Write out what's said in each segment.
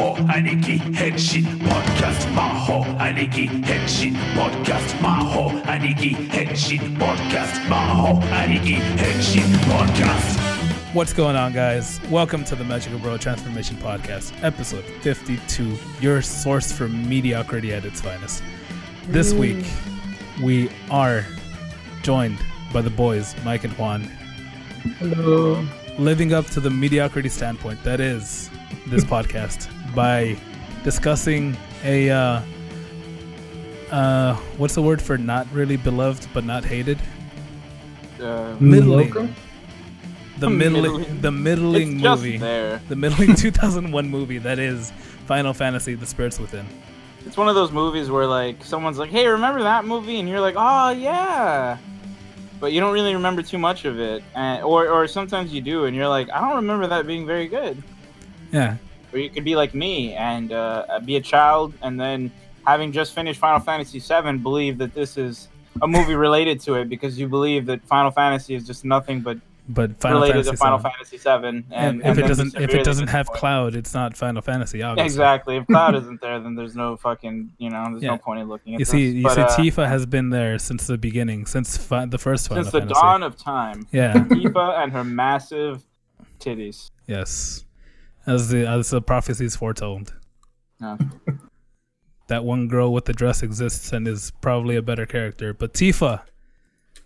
Maho Aniki Henshin Podcast Maho Aniki Henshin Podcast Maho Aniki Henshin Podcast Maho Aniki Henshin Podcast What's going on, guys? Welcome to the Magical Bro Transformation Podcast, episode 52, your source for mediocrity at its finest. This mm. week, we are joined by the boys, Mike and Juan, Hello. Living up to the mediocrity standpoint that is this podcast by discussing a, uh, uh, what's the word for not really beloved but not hated? Uh, Middling. Mediocre? The middling, Middling. the middling it's just movie. there. the middling 2001 movie that is Final Fantasy: The Spirits Within. It's one of those movies where like someone's like, "Hey, remember that movie?" and you're like, "Oh yeah," but you don't really remember too much of it, and, or or sometimes you do, and you're like, "I don't remember that being very good." Yeah, Or you could be like me and uh, be a child, and then having just finished Final Fantasy VII, believe that this is a movie related to it because you believe that Final Fantasy is just nothing but but Final related Fantasy to Final VII. Fantasy VII. And, And, and if it doesn't, if it doesn't have. Cloud, it's not Final Fantasy. Obviously. Exactly. If Cloud isn't there, then there's no fucking, you know, there's Yeah. no point in looking at You see, this. you But, see, uh, Tifa has been there since the beginning, since fi- the first Final since the dawn of time. yeah. Tifa and her massive titties. yes. As the as the prophecies foretold, No. that one girl with the dress exists and is probably a better character. But Tifa,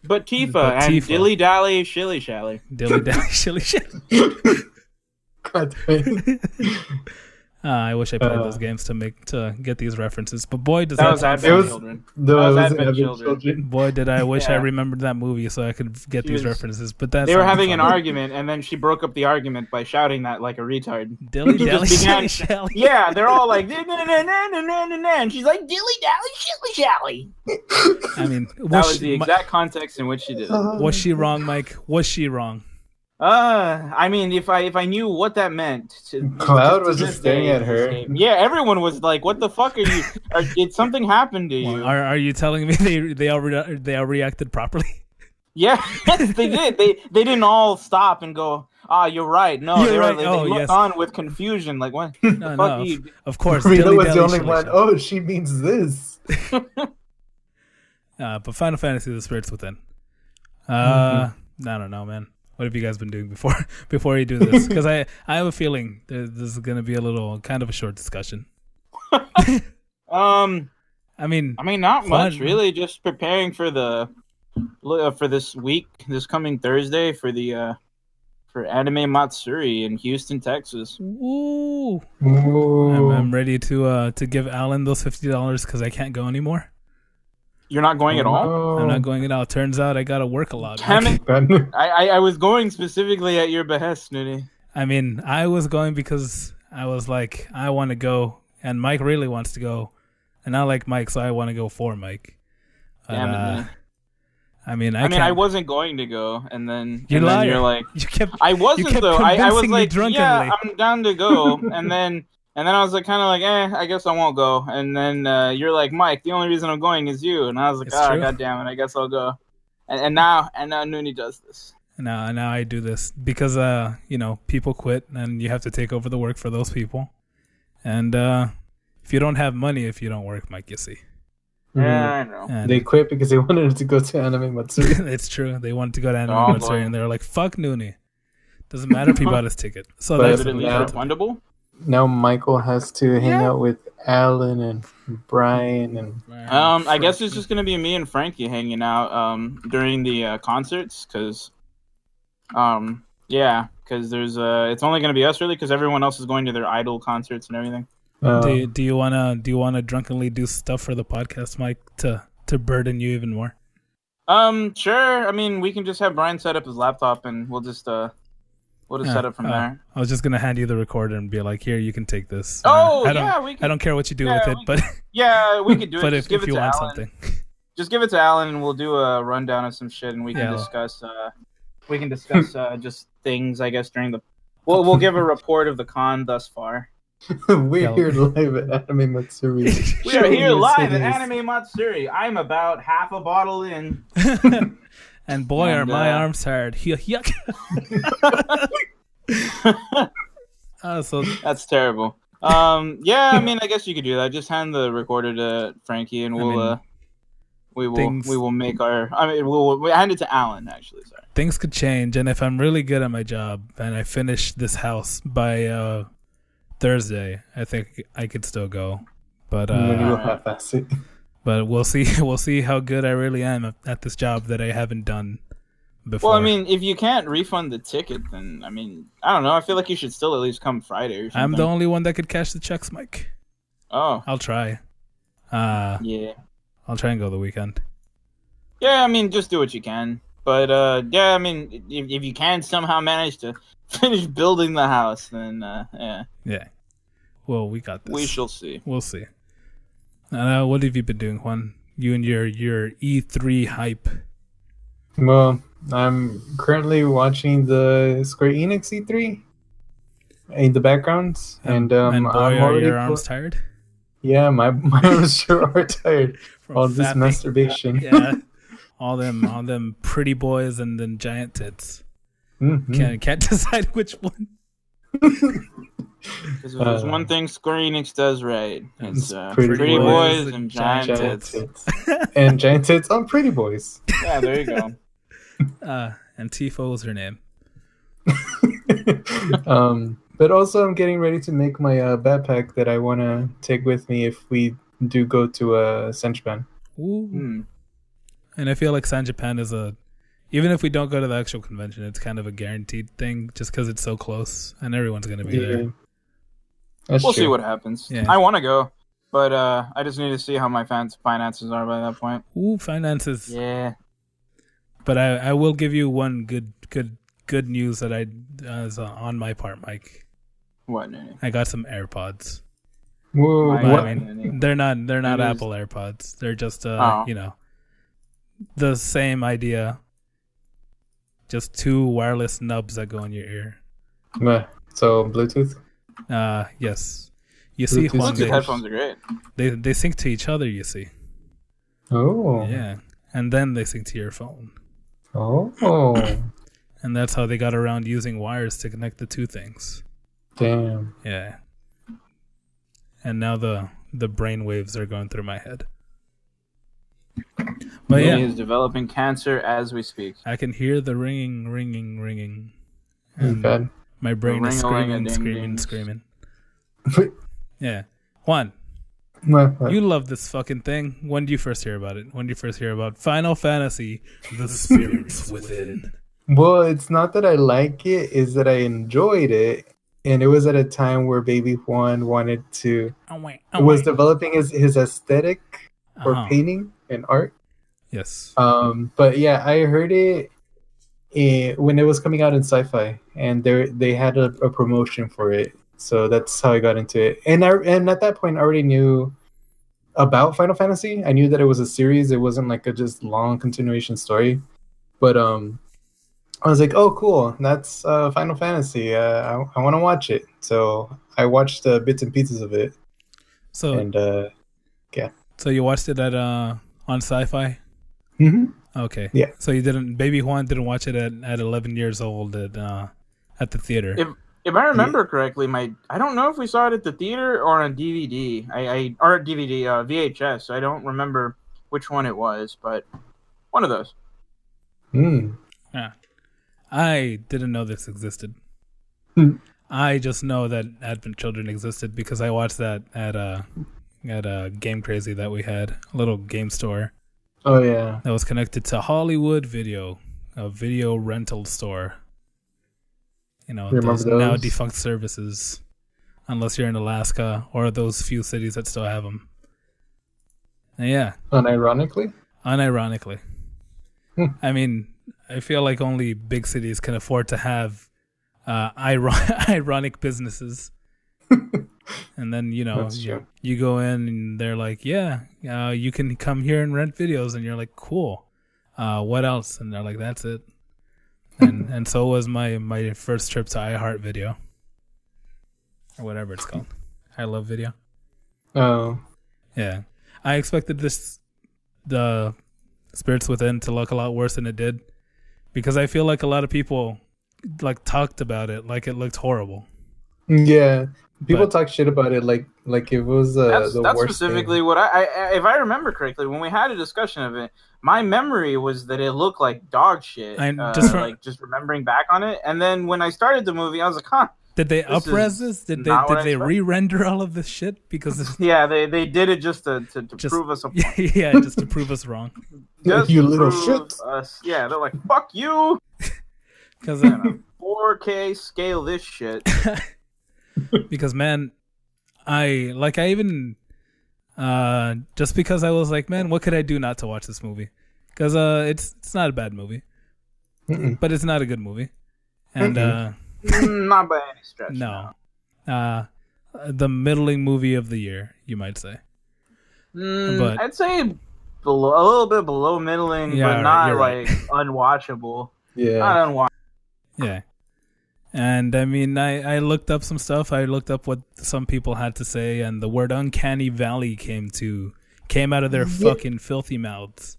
But Tifa But and dilly dally shilly shally. dilly dally shilly shit. God damn it. Ah, I wish I played Uh, those games to make to get these references. But boy, does That that, was sound Advent It was- Children. No, That was was Advent Advent Children. Children. Boy, did I wish I remembered that movie so I could get She these was- references. But that's They were having an argument, and then she broke up the argument by shouting that like a retard. Dilly dally just shilly began- shally. Yeah, they're all like, "Na, na, na, na, na, na, na, na," and she's like, dilly dally shilly shally. I mean, was, That was she, the exact context in which she did it. was she wrong, Mike? Was she wrong? Uh, I mean, if I if I knew what that meant, to, Cloud to was just staring at her. Yeah, everyone was like, "What the fuck are you? Are, did something happen to you?" Are are you telling me they they all re- they all reacted properly? Yeah, yes, they did. They they didn't all stop and go, "Ah, you're right." No, You're they, were, right. they, Oh, they looked yes. on with confusion, like, "What? No, the no, fuck of, you?" of course. Rita was the only shilly one. shally. Oh, she means this. Uh, but Final Fantasy: The Spirits Within. Uh, I don't know, man. What have you guys been doing before before you do this? Because I I have a feeling that this is gonna be a little kind of a short discussion. Um, I mean, I mean, not much really. Just preparing for the uh, for this week, this coming Thursday for the uh for Anime Matsuri in Houston, Texas. woo, I'm, Ooh. I'm ready to uh to give Alan those fifty dollars because I can't go anymore. You're not going at all. Oh, I'm not going at all. Turns out I gotta work a lot. Damn it. I, I I was going specifically at your behest, Snooty. I mean, I was going because I was like, I want to go, and Mike really wants to go, and I like Mike, so I want to go for Mike. But, Damn it, uh. I mean, I, I, mean, can't- I wasn't going to go, and then, you and then You're like, You kept. I wasn't kept though. I, I was like, drunkenly. yeah, I'm down to go, and then and then I was like, kind of like, eh, I guess I won't go. And then uh, you're like, Mike, the only reason I'm going is you, and I was like, It's ah, true. god damn it, I guess I'll go. And, and now and now Noonie does this. Now, now I do this because, uh, you know, people quit, and you have to take over the work for those people. And uh, if you don't have money, if you don't work, Mike, you see. Mhm. Yeah, I know. And They quit because they wanted to go to Anime Matsuri. it's true. They wanted to go to Anime Oh, Matsuri, boy. and they were like, "Fuck Noonie." Doesn't matter if he bought his ticket. So But that's it at Yeah. refundable? Now Michael has to hang Yeah. out with Alan and Brian and Um, I guess it's just gonna be me and Frankie hanging out um during the uh, concerts, cause, um, yeah, cause there's uh, it's only gonna be us really, cause everyone else is going to their idol concerts and everything. uh, Do you, do you wanna do you wanna drunkenly do stuff for the podcast, Mike, to to burden you even more? Um, sure. I mean, we can just have Brian set up his laptop, and we'll just uh, we'll just Yeah, set up from uh, there. I was just gonna hand you the recorder and be like, "Here, you can take this." Oh I don't, yeah, we I don't care what you do yeah, with it, we but Yeah, we could do it. but just if, give if it you to want Alan. something, Just give it to Alan, and we'll do a rundown of some shit, and we can Yeah. discuss. Uh, we can discuss uh, just things, I guess, during the. We'll we'll give a report of the con thus far. we're here live at Anime Matsuri. We are here live at. Anime Matsuri. I'm about half a bottle in. And boy, are my uh, arms hard. Yuck. uh, so That's terrible. Um, yeah, I mean, I guess you could do that. Just hand the recorder to Frankie, and we'll mean, uh, we will things- we will make our. I mean, we'll, we'll hand it to Alan. Actually, sorry. Things could change, and if I'm really good at my job and I finish this house by uh, Thursday, I think I could still go. But And then uh, you'll half-ass it. But we'll see. We'll see how good I really am at- this job that I haven't done before. Well, I mean, if you can't refund the ticket, then I mean, I don't know. I feel like you should still at least come Friday or. I'm the only one that could cash the checks, Mike. Oh, I'll try. Uh, yeah, I'll try and go the weekend. yeah. I mean, just do what you can. But uh, yeah, I mean, if, if you can somehow manage to finish building the house, then uh, yeah, Yeah. Well, we got this. we shall see. We'll see. Uh, what have you been doing, Juan? You and your your E3 hype. Well, I'm currently watching the Square Enix E3 in the background, and um, and boy, I'm are your arms tired Yeah, my my arms sure are tired. from All this masturbation. Yeah. all them, all them pretty boys and then giant tits. Mhm. Can't can't decide which one. Because if there's Uh, one thing Square Enix does right, it's It's uh, pretty pretty, boys boys, and giant giant, Giant tits. tits. and giant tits on Pretty Boys. Yeah, there you go. Uh, and Tifo was her name. um, but also, I'm getting ready to make my uh, backpack that I want to take with me if we do go to uh, San Japan. Ooh. Hmm. And I feel like San Japan is a, even if we don't go to the actual convention, it's kind of a guaranteed thing just because it's so close and everyone's gonna be there. That's We'll true. see what happens. Yeah. I want to go, but uh, I just need to see how my fans finances are by that point. Ooh, finances. Yeah. But I, I will give you one good good good news that I uh, is uh, on my part, Mike. What? Nene? I got some AirPods. Whoa, what? I mean, they're not they're not It is- Apple AirPods. They're just uh Oh. you know the same idea. Just two wireless nubs that go in your ear. Meh. So Bluetooth. Uh yes. You see Bluetooth Juan, Bluetooth they, headphones are great. they they sync to each other, you see. Oh. Yeah. And then they sync to your phone. Oh. And that's how they got around using wires to connect the two things. Damn. Yeah. And now the the brain waves are going through my head. But He yeah, is developing cancer as we speak. I can hear the ringing, ringing, ringing. That's And bad. my brain is screaming, ring-a-ling-a-ding-dings. screaming, screaming. Yeah. Juan, What- what? you love this fucking thing. When did you first hear about it? When did you first hear about Final Fantasy The Spirits Within? Well, it's not that I like it, is that I enjoyed it. And it was at a time where Baby Juan wanted to Oh, wait. Oh, was wait. developing his, his aesthetic for Uh-huh. painting and art. Yes. Um, but yeah, I heard it eh, when it was coming out in sci-fi, and they they had a, a promotion for it. So that's how I got into it. And I and at that point, I already knew about Final Fantasy. I knew that it was a series. It wasn't like a just long continuation story. But um, I was like, oh, cool, that's uh, Final Fantasy. Uh, I, I want to watch it. So I watched uh, bits and pieces of it, So, and uh, yeah. so you watched it at uh on Sci-Fi? mhm. Okay. Yeah. So you didn't, Baby Juan didn't watch it at, at 11 years old at uh at the theater. If if I remember correctly, my I don't know if we saw it at the theater or on DVD. I, I or DVD uh, VHS. I don't remember which one it was, but one of those. Mm. I didn't know this existed. Hmm. I just know that Advent Children existed because I watched that at uh at uh, Game Crazy that we had a little game store Oh yeah. that was connected to Hollywood Video, a video rental store. You know, Remember those now defunct services, unless you're in Alaska or those few cities that still have them. And yeah, Unironically. unironically. Hmm. I mean, I feel like only big cities can afford to have uh, iron- ironic businesses. and then you know you, you go in and they're like, "Yeah, uh, you can come here and rent videos," and you're like, "Cool." Uh, what else? And they're like, "That's it." And and so was my my first trip to iHeart Video or whatever it's called. I love video. Oh. Yeah, I expected this the spirits within to look a lot worse than it did because I feel like a lot of people like talked about it like it looked horrible. Yeah. People But- talk shit about it like like it was uh, that's the that's worst specifically thing. what I, I, if I remember correctly, when we had a discussion of it, my memory was that it looked like dog shit. And uh, just from- like just remembering back on it, and then when I started the movie, I was like, huh. Did they This upres this? Did they did they re-render all of this shit? Because it's, Yeah, they, they did it just to, to, to Just- prove us a yeah, just to prove us wrong. just you to little prove shit. Us. Yeah, they're like, fuck you. Because And a 4K scale this shit. Because man, I like I even uh just because I was like, man, what could I do not to watch this movie? Because uh, it's it's not a bad movie, Mm-mm. but it's not a good movie, and uh, Mm, Not by any stretch. no, uh, the middling movie of the year, you might say. Mm, But- I'd say below a little bit below middling, Yeah, but right, not you're right. like unwatchable. Yeah. Not unwatchable. Yeah. And I mean, I, I looked up some stuff. I looked up what some people had to say, and the word "uncanny valley" came to came out of their Yeah. fucking filthy mouths.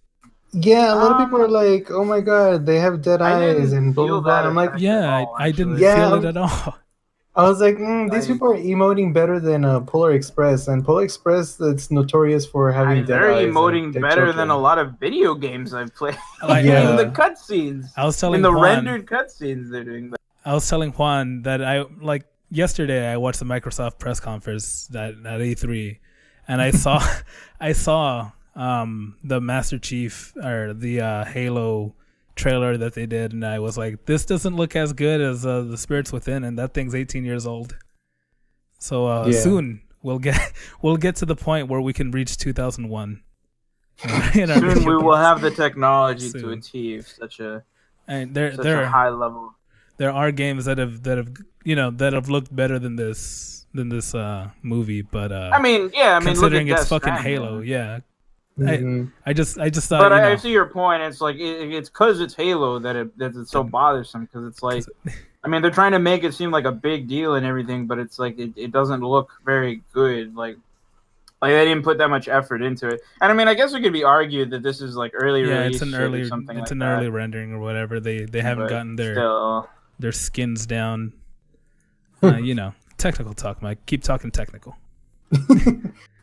Yeah, a lot of Um, people are like, "Oh my god, they have dead eyes," and blah feel blah blah. I'm like. Yeah, all, I, I didn't actually. feel Yeah. it at all. I was like, mm, these I- people are emoting better than uh, Polar Express, and Polar Express that's notorious for having I'm dead very eyes. and emoting dead better than a lot of video games I've played. Like, Yeah. in the cutscenes. I was telling In the Juan, rendered cutscenes, they're doing that. I was telling Juan that I like yesterday. I watched the Microsoft press conference at at E3, and I saw I saw um the Master Chief or the uh, Halo trailer that they did, and I was like, this doesn't look as good as uh, the Spirits Within, and that thing's 18 years old. So uh, Yeah. soon we'll get we'll get to the point where we can reach 2001. In our Soon we will have the technology to achieve such a and there such there a high level. There are games that have that have you know that have looked better than this than this uh movie but uh I mean, yeah, I mean, look considering at it's Death fucking Stranding. halo yeah Mhm. i just i just thought But you I, I see your point. It's like it, it's because it's Halo that it that it's so bothersome. Because it's like, I mean, they're trying to make it seem like a big deal and everything, but it's like it, it doesn't look very good. Like, like they didn't put that much effort into it. And I mean, I guess it could be argued that this is like early yeah release it's an shit or early something it's like an that. early rendering or whatever they they haven't But gotten their Still, their skins down uh, you know technical talk mike keep talking technical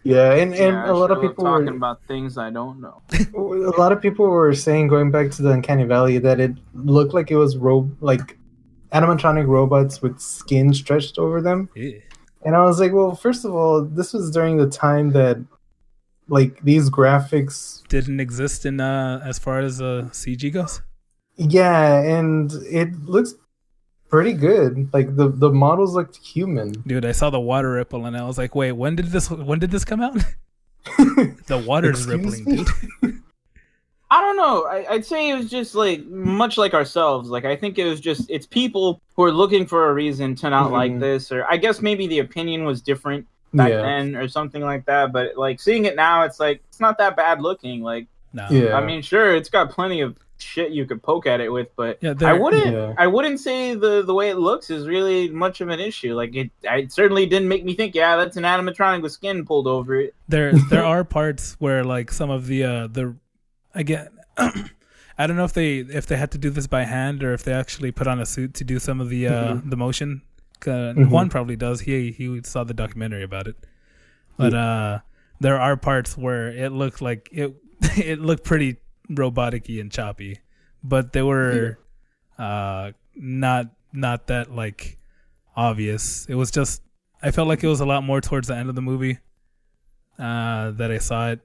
Yeah, and, and yeah, I a lot of sure love people talking were, about things I don't know. a lot of people were saying going back to the Uncanny Valley that it looked like it was ro- like animatronic robots with skin stretched over them. Yeah. And I was like, well, first of all, this was during the time that like these graphics didn't exist in uh as far as uh cg goes yeah, and it looks pretty good. Like the the models looked human. dude i saw the water ripple and i was like wait when did this when did this come out the water's Excuse rippling me? dude I don't know. I, I'd say it was just like much like ourselves. Like I think it was just it's people who are looking for a reason to not like Mhm. this, or I guess maybe the opinion was different back yeah. then, or something like that. But like seeing it now, it's like it's not that bad looking. Like no Yeah. I mean, sure, it's got plenty of shit you could poke at it with, but yeah I wouldn't. Yeah. I wouldn't say the the way it looks is really much of an issue. Like it, it certainly didn't make me think, yeah, that's an animatronic with skin pulled over it. there there are parts where like some of the uh the again I don't know if they if they had to do this by hand or if they actually put on a suit to do some of the uh the motion. Uh, Mhm. Juan probably does. He he saw the documentary about it. But uh there are parts where it looked like it it looked pretty robotic-y and choppy, but they were uh not not that like obvious. It was just I felt like it was a lot more towards the end of the movie uh, that I saw it,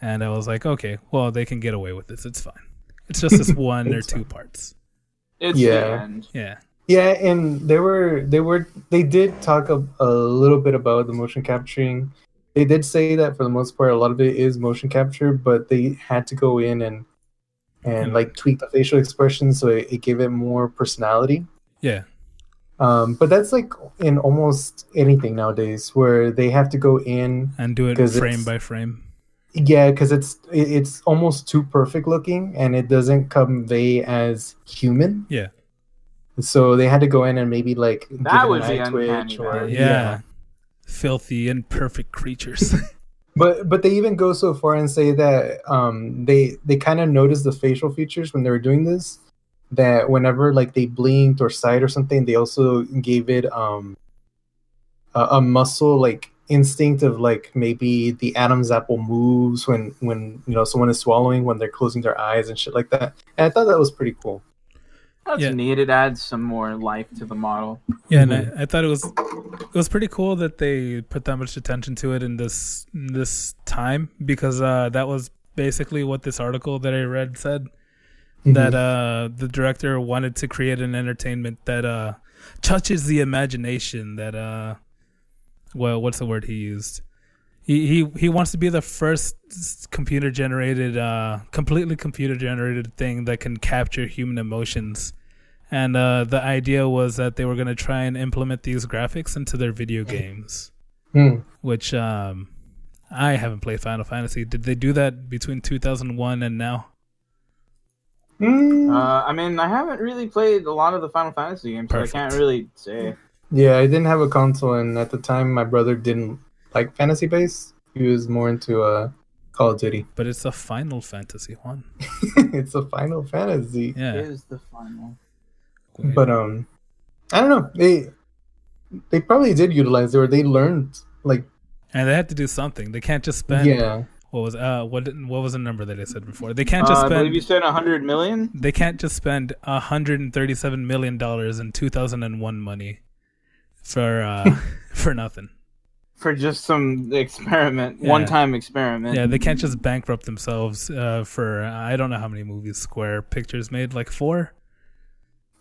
and I was like, okay, well, they can get away with this. It's fine. It's just this one or It's two parts. It's Yeah. the end. Yeah, Yeah, and they were they were they did talk a, a little bit about the motion capturing. They did say that for the most part, a lot of it is motion capture, but they had to go in and and like tweak the facial expressions so it, it gave it more personality. yeah, Um, but that's like in almost anything nowadays, where they have to go in, and do it frame by frame. yeah, because it's it, it's almost too perfect looking, and it doesn't convey as human. Yeah, So they had to go in and maybe like give That it would an eye twitch or yeah, yeah. Filthy imperfect creatures. But but they even go so far and say that um they they kind of noticed the facial features when they were doing this that whenever like they blinked or sighed or something they also gave it um a, a muscle like instinct of like maybe the Adam's apple moves when when you know someone is swallowing when they're closing their eyes and shit like that. And I thought that was pretty cool. That's Yeah. neat. It adds some more life to the model. Yeah, and I, I thought it was it was pretty cool that they put that much attention to it in this in this time because uh, that was basically what this article that I read said that uh, the director wanted to create an entertainment that uh, touches the imagination. That uh, well, what's the word he used? He he he wants to be the first computer generated, uh, completely computer generated thing that can capture human emotions. And uh, the idea was that they were going to try and implement these graphics into their video games, Hmm. which um, I haven't played Final Fantasy. Did they do that between 2001 and now? Mm, Uh, I mean, I haven't really played a lot of the Final Fantasy games, so I can't really say. yeah, I didn't have a console, and at the time, my brother didn't like fantasy base. He was more into uh, Call of Duty. But it's a Final Fantasy one. it's a Final Fantasy. Yeah. it is the final? But um, I don't know. They they probably did utilize it, or they learned like and they had to do something. They can't just spend. yeah. What was uh what what was the number that I said before? They can't Uh, just I believe spend. you said 100 million. They can't just spend 137 million dollars in 2001 money for uh for nothing. For just some experiment, Yeah. one-time experiment. Yeah, they can't just bankrupt themselves uh, for I don't know how many movies Square Pictures made, like four,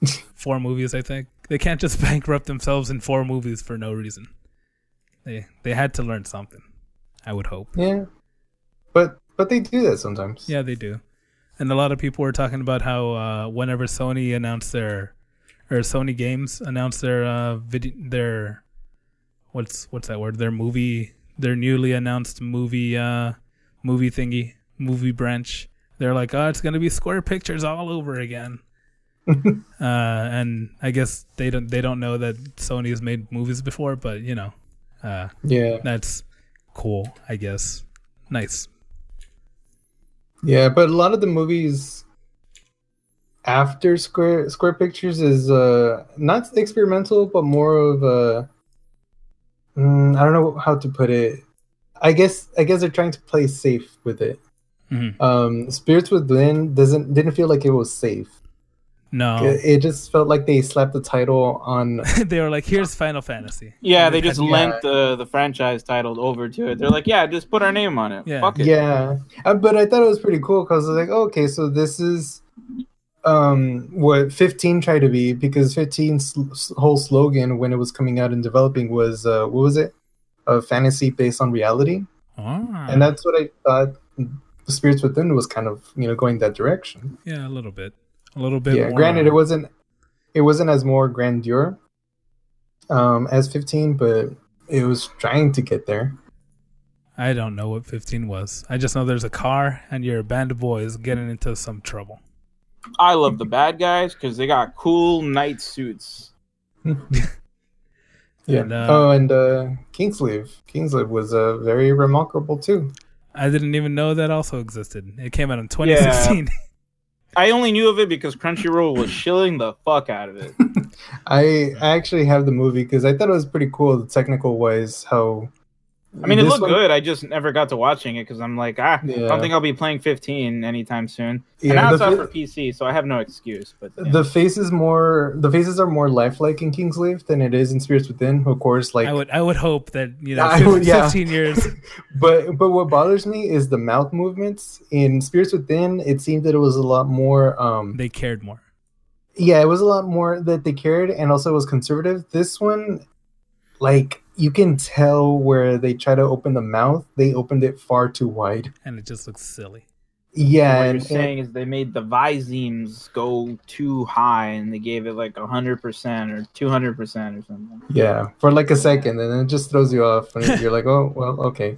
four movies, I think. They can't just bankrupt themselves in four movies for no reason. They they had to learn something. I would hope. Yeah. But but they do that sometimes. Yeah, they do. And a lot of people were talking about how uh, whenever Sony announced their or Sony Games announced their uh, video their what's what's that word? Their movie their newly announced movie uh movie thingy, movie branch. They're like, "Oh, it's going to be Square Pictures all over again." uh and I guess they don't they don't know that Sony has made movies before, but you know, uh Yeah. that's cool, I guess. Nice. Yeah, but a lot of the movies after Square Square Pictures is uh not experimental, but more of a mm, I don't know how to put it. I guess I guess they're trying to play safe with it. Mhm. Um, Spirits Within doesn't didn't feel like it was safe. No. It, it just felt like they slapped the title on. they were like, "Here's Final Fantasy." Yeah, they just Yeah. lent the the franchise title over to it. They're like, yeah, just put our name on it. Yeah. Fuck it. Yeah, uh, but I thought it was pretty cool because I was like, oh, okay, so this is um what 15 tried to be because 15's whole slogan when it was coming out and developing was uh what was it a fantasy based on reality Ah, and that's what i thought the spirits within was kind of you know going that direction yeah, a little bit, a little bit. yeah more, granted it wasn't it wasn't as more grandeur um as 15 but it was trying to get there I don't know what 15 was. I just know there's a car and you're a band of boys getting into some trouble. I love the bad guys because they got cool night suits. yeah And, uh, oh and uh Kingsglaive Kingsglaive was uh very remarkable too I didn't even know that also existed. It came out in 2016. I only knew of it because Crunchyroll was shilling the fuck out of it. I I actually have the movie because I thought it was pretty cool, the technical wise. How I mean, it this looked one- good. I just never got to watching it because I'm like, ah, I don't think I'll be playing 15 anytime soon. Yeah, and now it's the out for PC, so I have no excuse. But yeah. The faces more the faces are more lifelike in Kingsglaive than it is in Spirits Within. Of course, like I would I would hope that you know I would- yeah. 15 years. but but what bothers me is the mouth movements in Spirits Within. It seemed that it was a lot more. um They cared more. Yeah, it was a lot more that they cared, and also was conservative. This one, like you can tell where they try to open the mouth, they opened it far too wide. and it just looks silly. Yeah, what and, you're saying is they made the Visemes go too high and they gave it like 100% or 200% or something. Yeah, for like a second, and then it just throws you off, and you're like, "Oh, well, okay."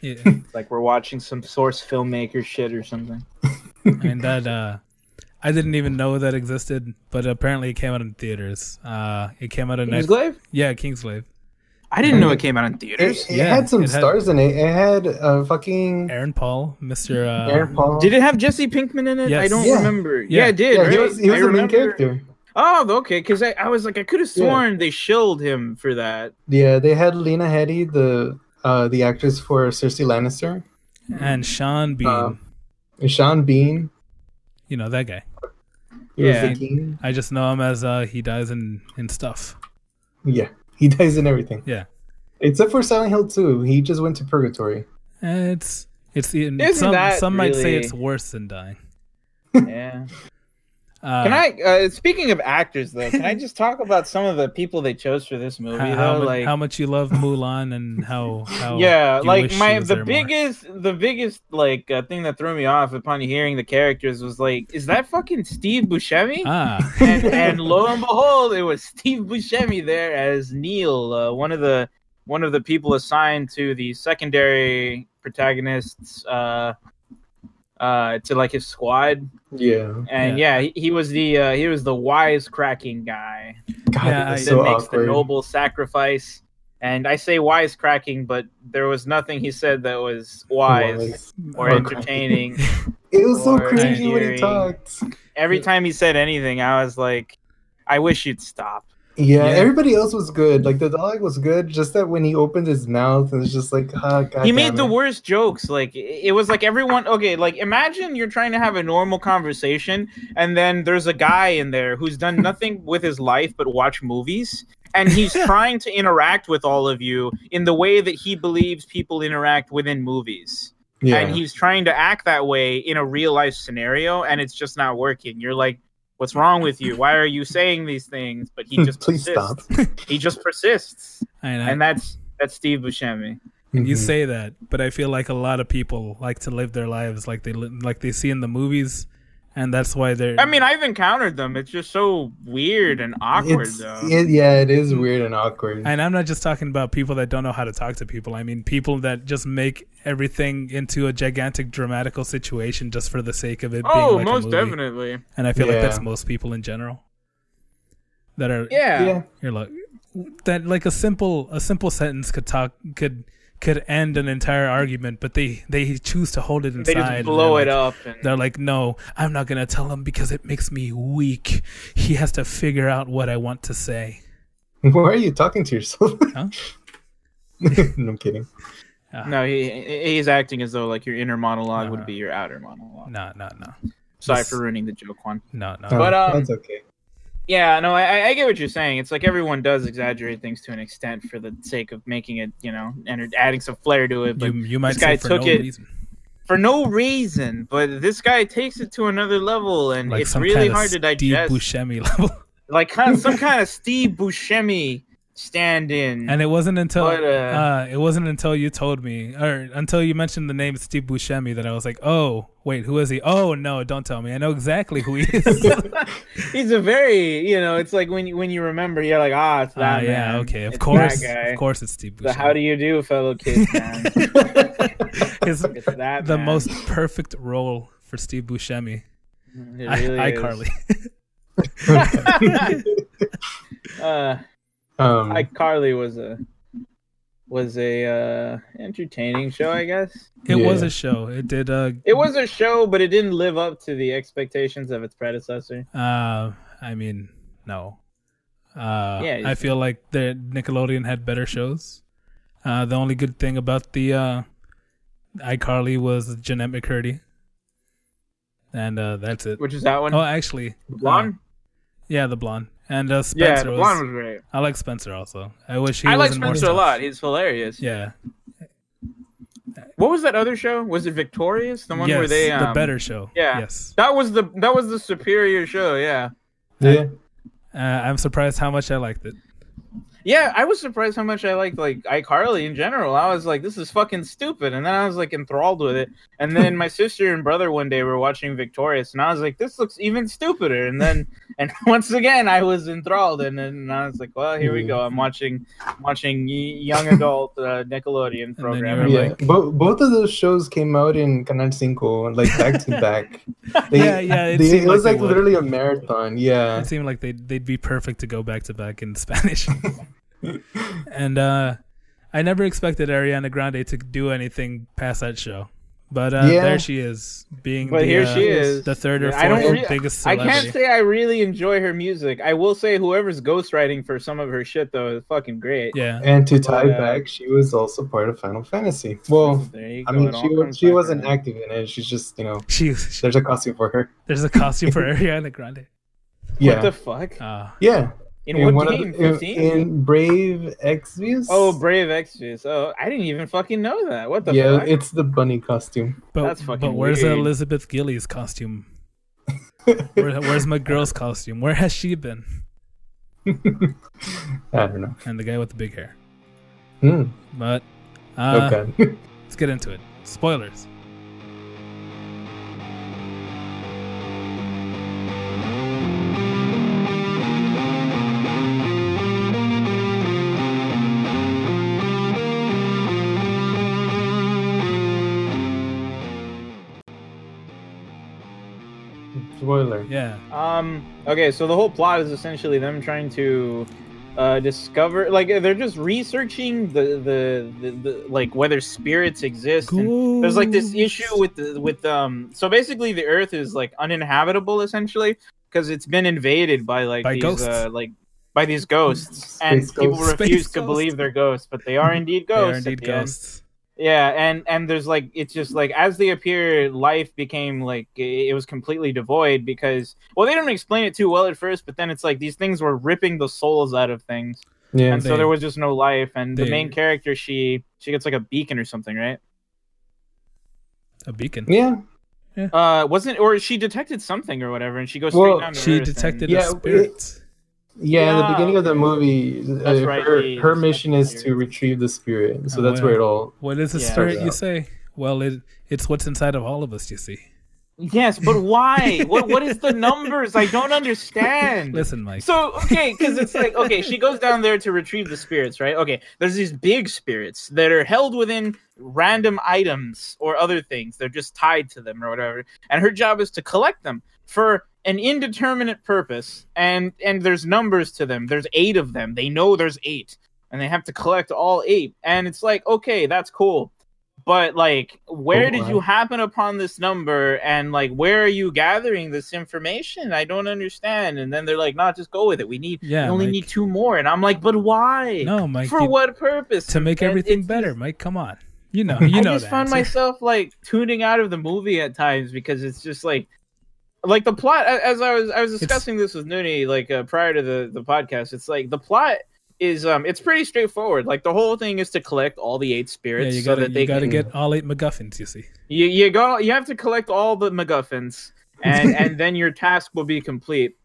Yeah, Like we're watching some source filmmaker shit or something. and that uh, I didn't even know that existed, but apparently it came out in theaters. Uh, it came out in Kingsglaive? yeah, Kingsglaive. I didn't know it came out in theaters. it Yeah, had some it had- stars in it. It had uh, fucking Aaron Paul, Mr. Uh, Aaron Paul. Did it have Jesse Pinkman in it? I don't Yeah. remember. Yeah. Yeah, it did. yeah, he was he was I the main character. Oh, okay. Because I, I was like, I could have Yeah. sworn they shilled him for that. Yeah, they had Lena Headey, the uh, the actress for Cersei Lannister, And Sean Bean, Uh, and Sean Bean. you know that guy. He was Yeah. the king. I just know him as uh, he dies in in stuff. Yeah, he dies in everything. Yeah. Except for Silent Hill 2. He just went to purgatory. And it's it's Isn't some some might say it's worse than dying. Yeah. Uh, Can I? Uh, speaking of actors, though, can I just talk about some of the people they chose for this movie? how, though, how, like, how much you love Mulan and how how yeah, like my the there more. biggest the biggest like uh, thing that threw me off upon hearing the characters was like, is that fucking Steve Buscemi? ah and, and lo and behold, it was Steve Buscemi there as Neil, uh, one of the one of the people assigned to the secondary protagonists uh, to like his squad. Yeah. And yeah, he, he was the uh, he was the wise cracking guy God, Yeah, that so makes awkward. the noble sacrifice. And I say wise cracking, but there was nothing he said that was wise Was. or Okay. entertaining. It was so or cringy when he talked. Every time he said anything, I was like, I wish you'd stop. Yeah, Yeah. everybody else was good. Like the dog was good, just that when he opened his mouth, it was just like, ah, God he made the worst jokes. Like it it was like everyone. Okay, like imagine you're trying to have a normal conversation, and then there's a guy in there who's done nothing with his life but watch movies, and he's trying to interact with all of you in the way that he believes people interact within movies. Yeah. And he's trying to act that way in a real life scenario, and it's just not working. You're like. What's wrong with you? Why are you saying these things? But he just Please persists. stop. He just persists, and I, and that's that's Steve Buscemi. And you Mhm. say that, but I feel like a lot of people like to live their lives like they li- like they see in the movies, and that's why they're. I mean, I've encountered them. It's just so weird and awkward, It's, though. it, yeah, it is weird and awkward. and I'm not just talking about people that don't know how to talk to people. I mean people that just make everything into a gigantic dramatical situation just for the sake of it being oh, like a most movie. definitely. And I feel like that's most people in general. That are Yeah. yeah. you're like that like a simple a simple sentence could talk could could end an entire argument, but they they choose to hold it inside. They just blow it like- up. And, They're like, no, I'm not gonna tell him because it makes me weak. He has to figure out what I want to say. Why are you talking to yourself? Huh? no, I'm kidding. no, he he's acting as though like your inner monologue No, would no. be your outer monologue. No, no, no, Sorry This- for ruining the joke one. no, no. Oh, But, um, that's okay. Yeah, no, I, I get what you're saying. It's like everyone does exaggerate things to an extent for the sake of making it, you know, and adding some flair to it. But you you might this guy took no it- reason. for no reason. But this guy takes it to another level, and Like it's really hard to digest. Steve. Buscemi level. like kind of, some kind of Steve Buscemi stand-in. And it wasn't until But, uh, uh, it wasn't until you told me or until you mentioned the name Steve Buscemi that I was like, oh wait, who is he? Oh no, don't tell me. I know exactly who he is. He's a very, you know, it's like when you when you remember, you're like, ah, it's Ah, that yeah, man. okay, of It's course, of course, it's Steve The Buscemi. how do you do, fellow kids, man? His, it's that the man. most perfect role for Steve Buscemi. It I, really is. iCarly. uh, Um, iCarly was a was a uh, entertaining show, I guess. it was a show. It did. Uh, It was a show, but it didn't live up to the expectations of its predecessor. uh, I mean, no. Uh, Yeah, I feel like the Nickelodeon had better shows. Uh, the only good thing about the uh, iCarly was Jennette McCurdy, and uh, that's it. Which is that one? Oh, actually, Blonde? yeah, the blonde and uh, yeah, Spencer the was, blonde was great. I like Spencer also. I wish he I was like in more Spencer a lot. He's hilarious. Yeah, What was that other show? Was it Victorious? The one yes, where they um, the better show. yeah. yes. That was the that was the superior show. Yeah. yeah. Uh, I'm surprised how much I liked it. Yeah, I was surprised how much I liked like iCarly in general. I was like, this is fucking stupid, and then I was like enthralled with it. And then my sister and brother one day were watching Victorious, and I was like, this looks even stupider. And then, and once again, I was enthralled, and then I was like, well, here we go. I'm watching, watching young adult uh, Nickelodeon program. you Yeah, like- Bo- both of those shows came out in Canal Cinco, like back to back. They- Yeah, yeah, it they- it was like like literally a marathon. Yeah, It seemed like they'd they'd be perfect to go back to back in Spanish. And uh, I never expected Ariana Grande to do anything past that show, But uh, Yeah. there she is, being But the, here uh, she is. the third or fourth I don't re- biggest I can't say I really enjoy her music. I will say whoever's ghostwriting for some of her shit though is fucking great. yeah, And to tie But, uh, back, she was also part of Final Fantasy. Well, There you I go, mean, she wa- she wasn't around. active in it. She's just you know, she, she- there's a costume for her. there's a costume for Ariana Grande. Yeah, What the fuck? Uh, yeah. In, what one of game? the- in- 15? in, Brave Exvius. Oh, Brave Exvius. Oh, I didn't even fucking know that. What the fuck? yeah, fuck? it's the bunny costume. but That's fucking but where's weird. Elizabeth Gillies costume? Where, where's my girl's costume? Where has she been? I don't know. And the guy with the big hair. Hmm. But uh, okay. let's get into it. Spoilers. Spoiler. Yeah. Um. Okay, so the whole plot is essentially them trying to uh, discover, like, they're just researching the the, the, the like whether spirits exist. And there's like this issue with the with um. So basically, the Earth is like uninhabitable essentially because it's been invaded by like By these ghosts. uh like by these ghosts, and Space people ghosts. refuse Space to ghosts. believe they're ghosts, but they are indeed They are ghosts. indeed the end. Ghosts. Yeah, and and there's like it's just like as they appear, life became like it was completely devoid because well they didn't explain it too well at first, but then it's like these things were ripping the souls out of things, Yeah. and so there was just no life. And the main character, she she gets like a beacon or something, right? A beacon. Yeah. Uh, wasn't or she detected something or whatever, and she goes Well, straight down to She Earth and- detected Yeah, a spirit. Yeah, in the beginning of the movie, That's uh, right, her, the- her mission is to retrieve the spirit. So Oh, that's wow. where it all. What is the Yeah. spirit? You say? Well, it it's what's inside of all of us. You see. Yes, but why? what what is the numbers? I don't understand. Listen, Mike. So okay, because it's like okay, she goes down there to retrieve the spirits, right? Okay, there's these big spirits that are held within random items or other things. They're just tied to them or whatever, and her job is to collect them for an indeterminate purpose. And and there's numbers to them. There's eight of them. They know there's eight, and they have to collect all eight. And it's like okay, that's cool. But like, where Oh, did wow. you happen upon this number, and like, where are you gathering this information? I don't understand. And then they're like, "Nah, just go with it. We need, Yeah, we only Mike. need two more." And I'm like, "But why? No, Mike. For you- what purpose? to make And everything better, Mike. Come on. You know. You I know i just the find myself like tuning out of the movie at times because it's just like, like the plot. As I was, I was discussing this with Noonie like uh, prior to the the podcast. It's like the plot is um, it's pretty straightforward. Like the whole thing is to collect all the eight Yeah, spirits you gotta that they you gotta can get all eight MacGuffins. You see. You you go you have to collect all the MacGuffins and and then your task will be complete.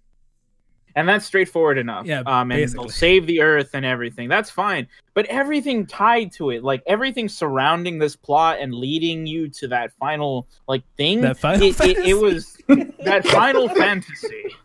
And that's straightforward enough. Yeah, um, and basically. they'll save the Earth and everything. That's fine. But everything tied to it, like everything surrounding this plot and leading you to that final like thing, That Final it, it, it was that final fantasy.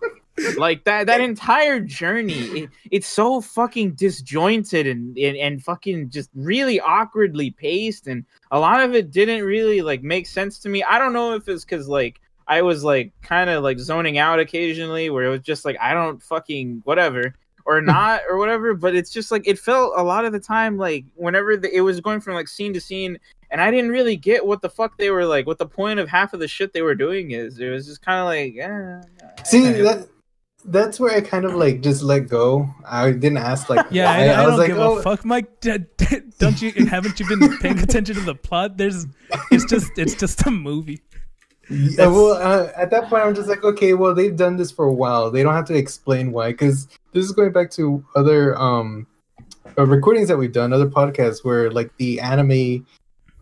Like that that entire journey, it, it's so fucking disjointed and, and and fucking just really awkwardly paced, and a lot of it didn't really like make sense to me. I don't know if it's because like I was like kind of like zoning out occasionally, where it was just like I don't fucking whatever or not or whatever. But it's just like it felt a lot of the time like whenever the, it was going from like scene to scene, and I didn't really get what the fuck they were like. What the point of half of the shit they were doing is. It was just kind of like, yeah. See, that, that's where I kind of like just let go. I didn't ask like. Yeah, why. I, I, was don't like, give oh, a fuck, Mike. D- d- Don't you? Haven't you been paying attention to the plot? There's, it's just, it's just a movie. Yeah, well, uh, at that point, I'm just like, okay, well, they've done this for a while. They don't have to explain why, because this is going back to other um uh, recordings that we've done, other podcasts where like the anime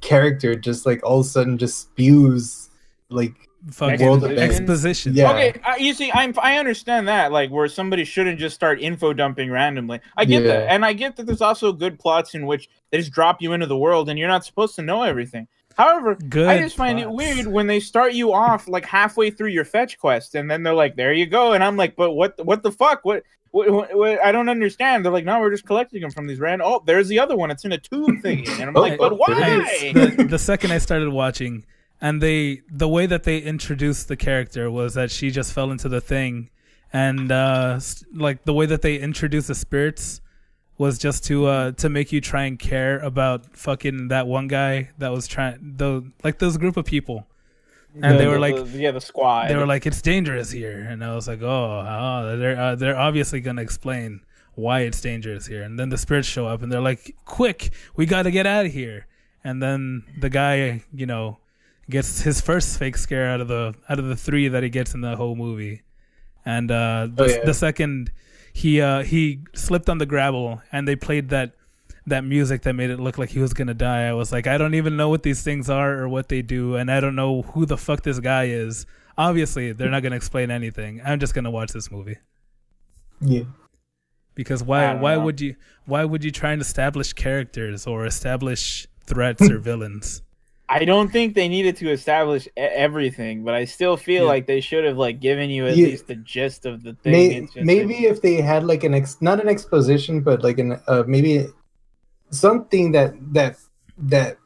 character just like all of a sudden just spews like Fucking World exposition. Yeah. Okay, uh, you see, I'm I understand that, like where somebody shouldn't just start info dumping randomly. I get Yeah. that, and I get that there's also good plots in which they just drop you into the world and you're not supposed to know everything. However, Good. I just find it weird when they start you off like halfway through your fetch quest, and then they're like, "There you go," and I'm like, "But what? What the fuck? What?" What, what, what- I don't understand. They're like, no, we're just collecting them from these random. Oh, there's the other one. It's in a tube thingy, and I'm Oh, like, but why? the, the second I started watching, and they the way that they introduced the character was that she just fell into the thing, and uh, like the way that they introduced the spirits, was just to uh to make you try and care about fucking that one guy that was trying those like those group of people. And they were the- like the- yeah, the squad. they were like it's dangerous here and I was like, "Oh, oh they're uh, they're obviously going to explain why it's dangerous here." And then the spirits show up and they're like, "Quick, we got to get out of here." And then the guy, you know, gets his first fake scare out of the out of the 3 that he gets in the whole movie. And uh the, Oh, yeah. the second he uh he slipped on the gravel and they played that that music that made it look like he was gonna die. I was like, I don't even know what these things are or what they do, and I don't know who the fuck this guy is. Obviously, they're not gonna explain anything. I'm just gonna watch this movie Yeah. because why? Why know. would you? Why would you try and establish characters or establish threats or villains? I don't think they needed to establish everything, but I still feel Yeah. like they should have like given you at Yeah. least the gist of the thing. May, maybe if they had like an ex, not an exposition, but like an uh, maybe something that that that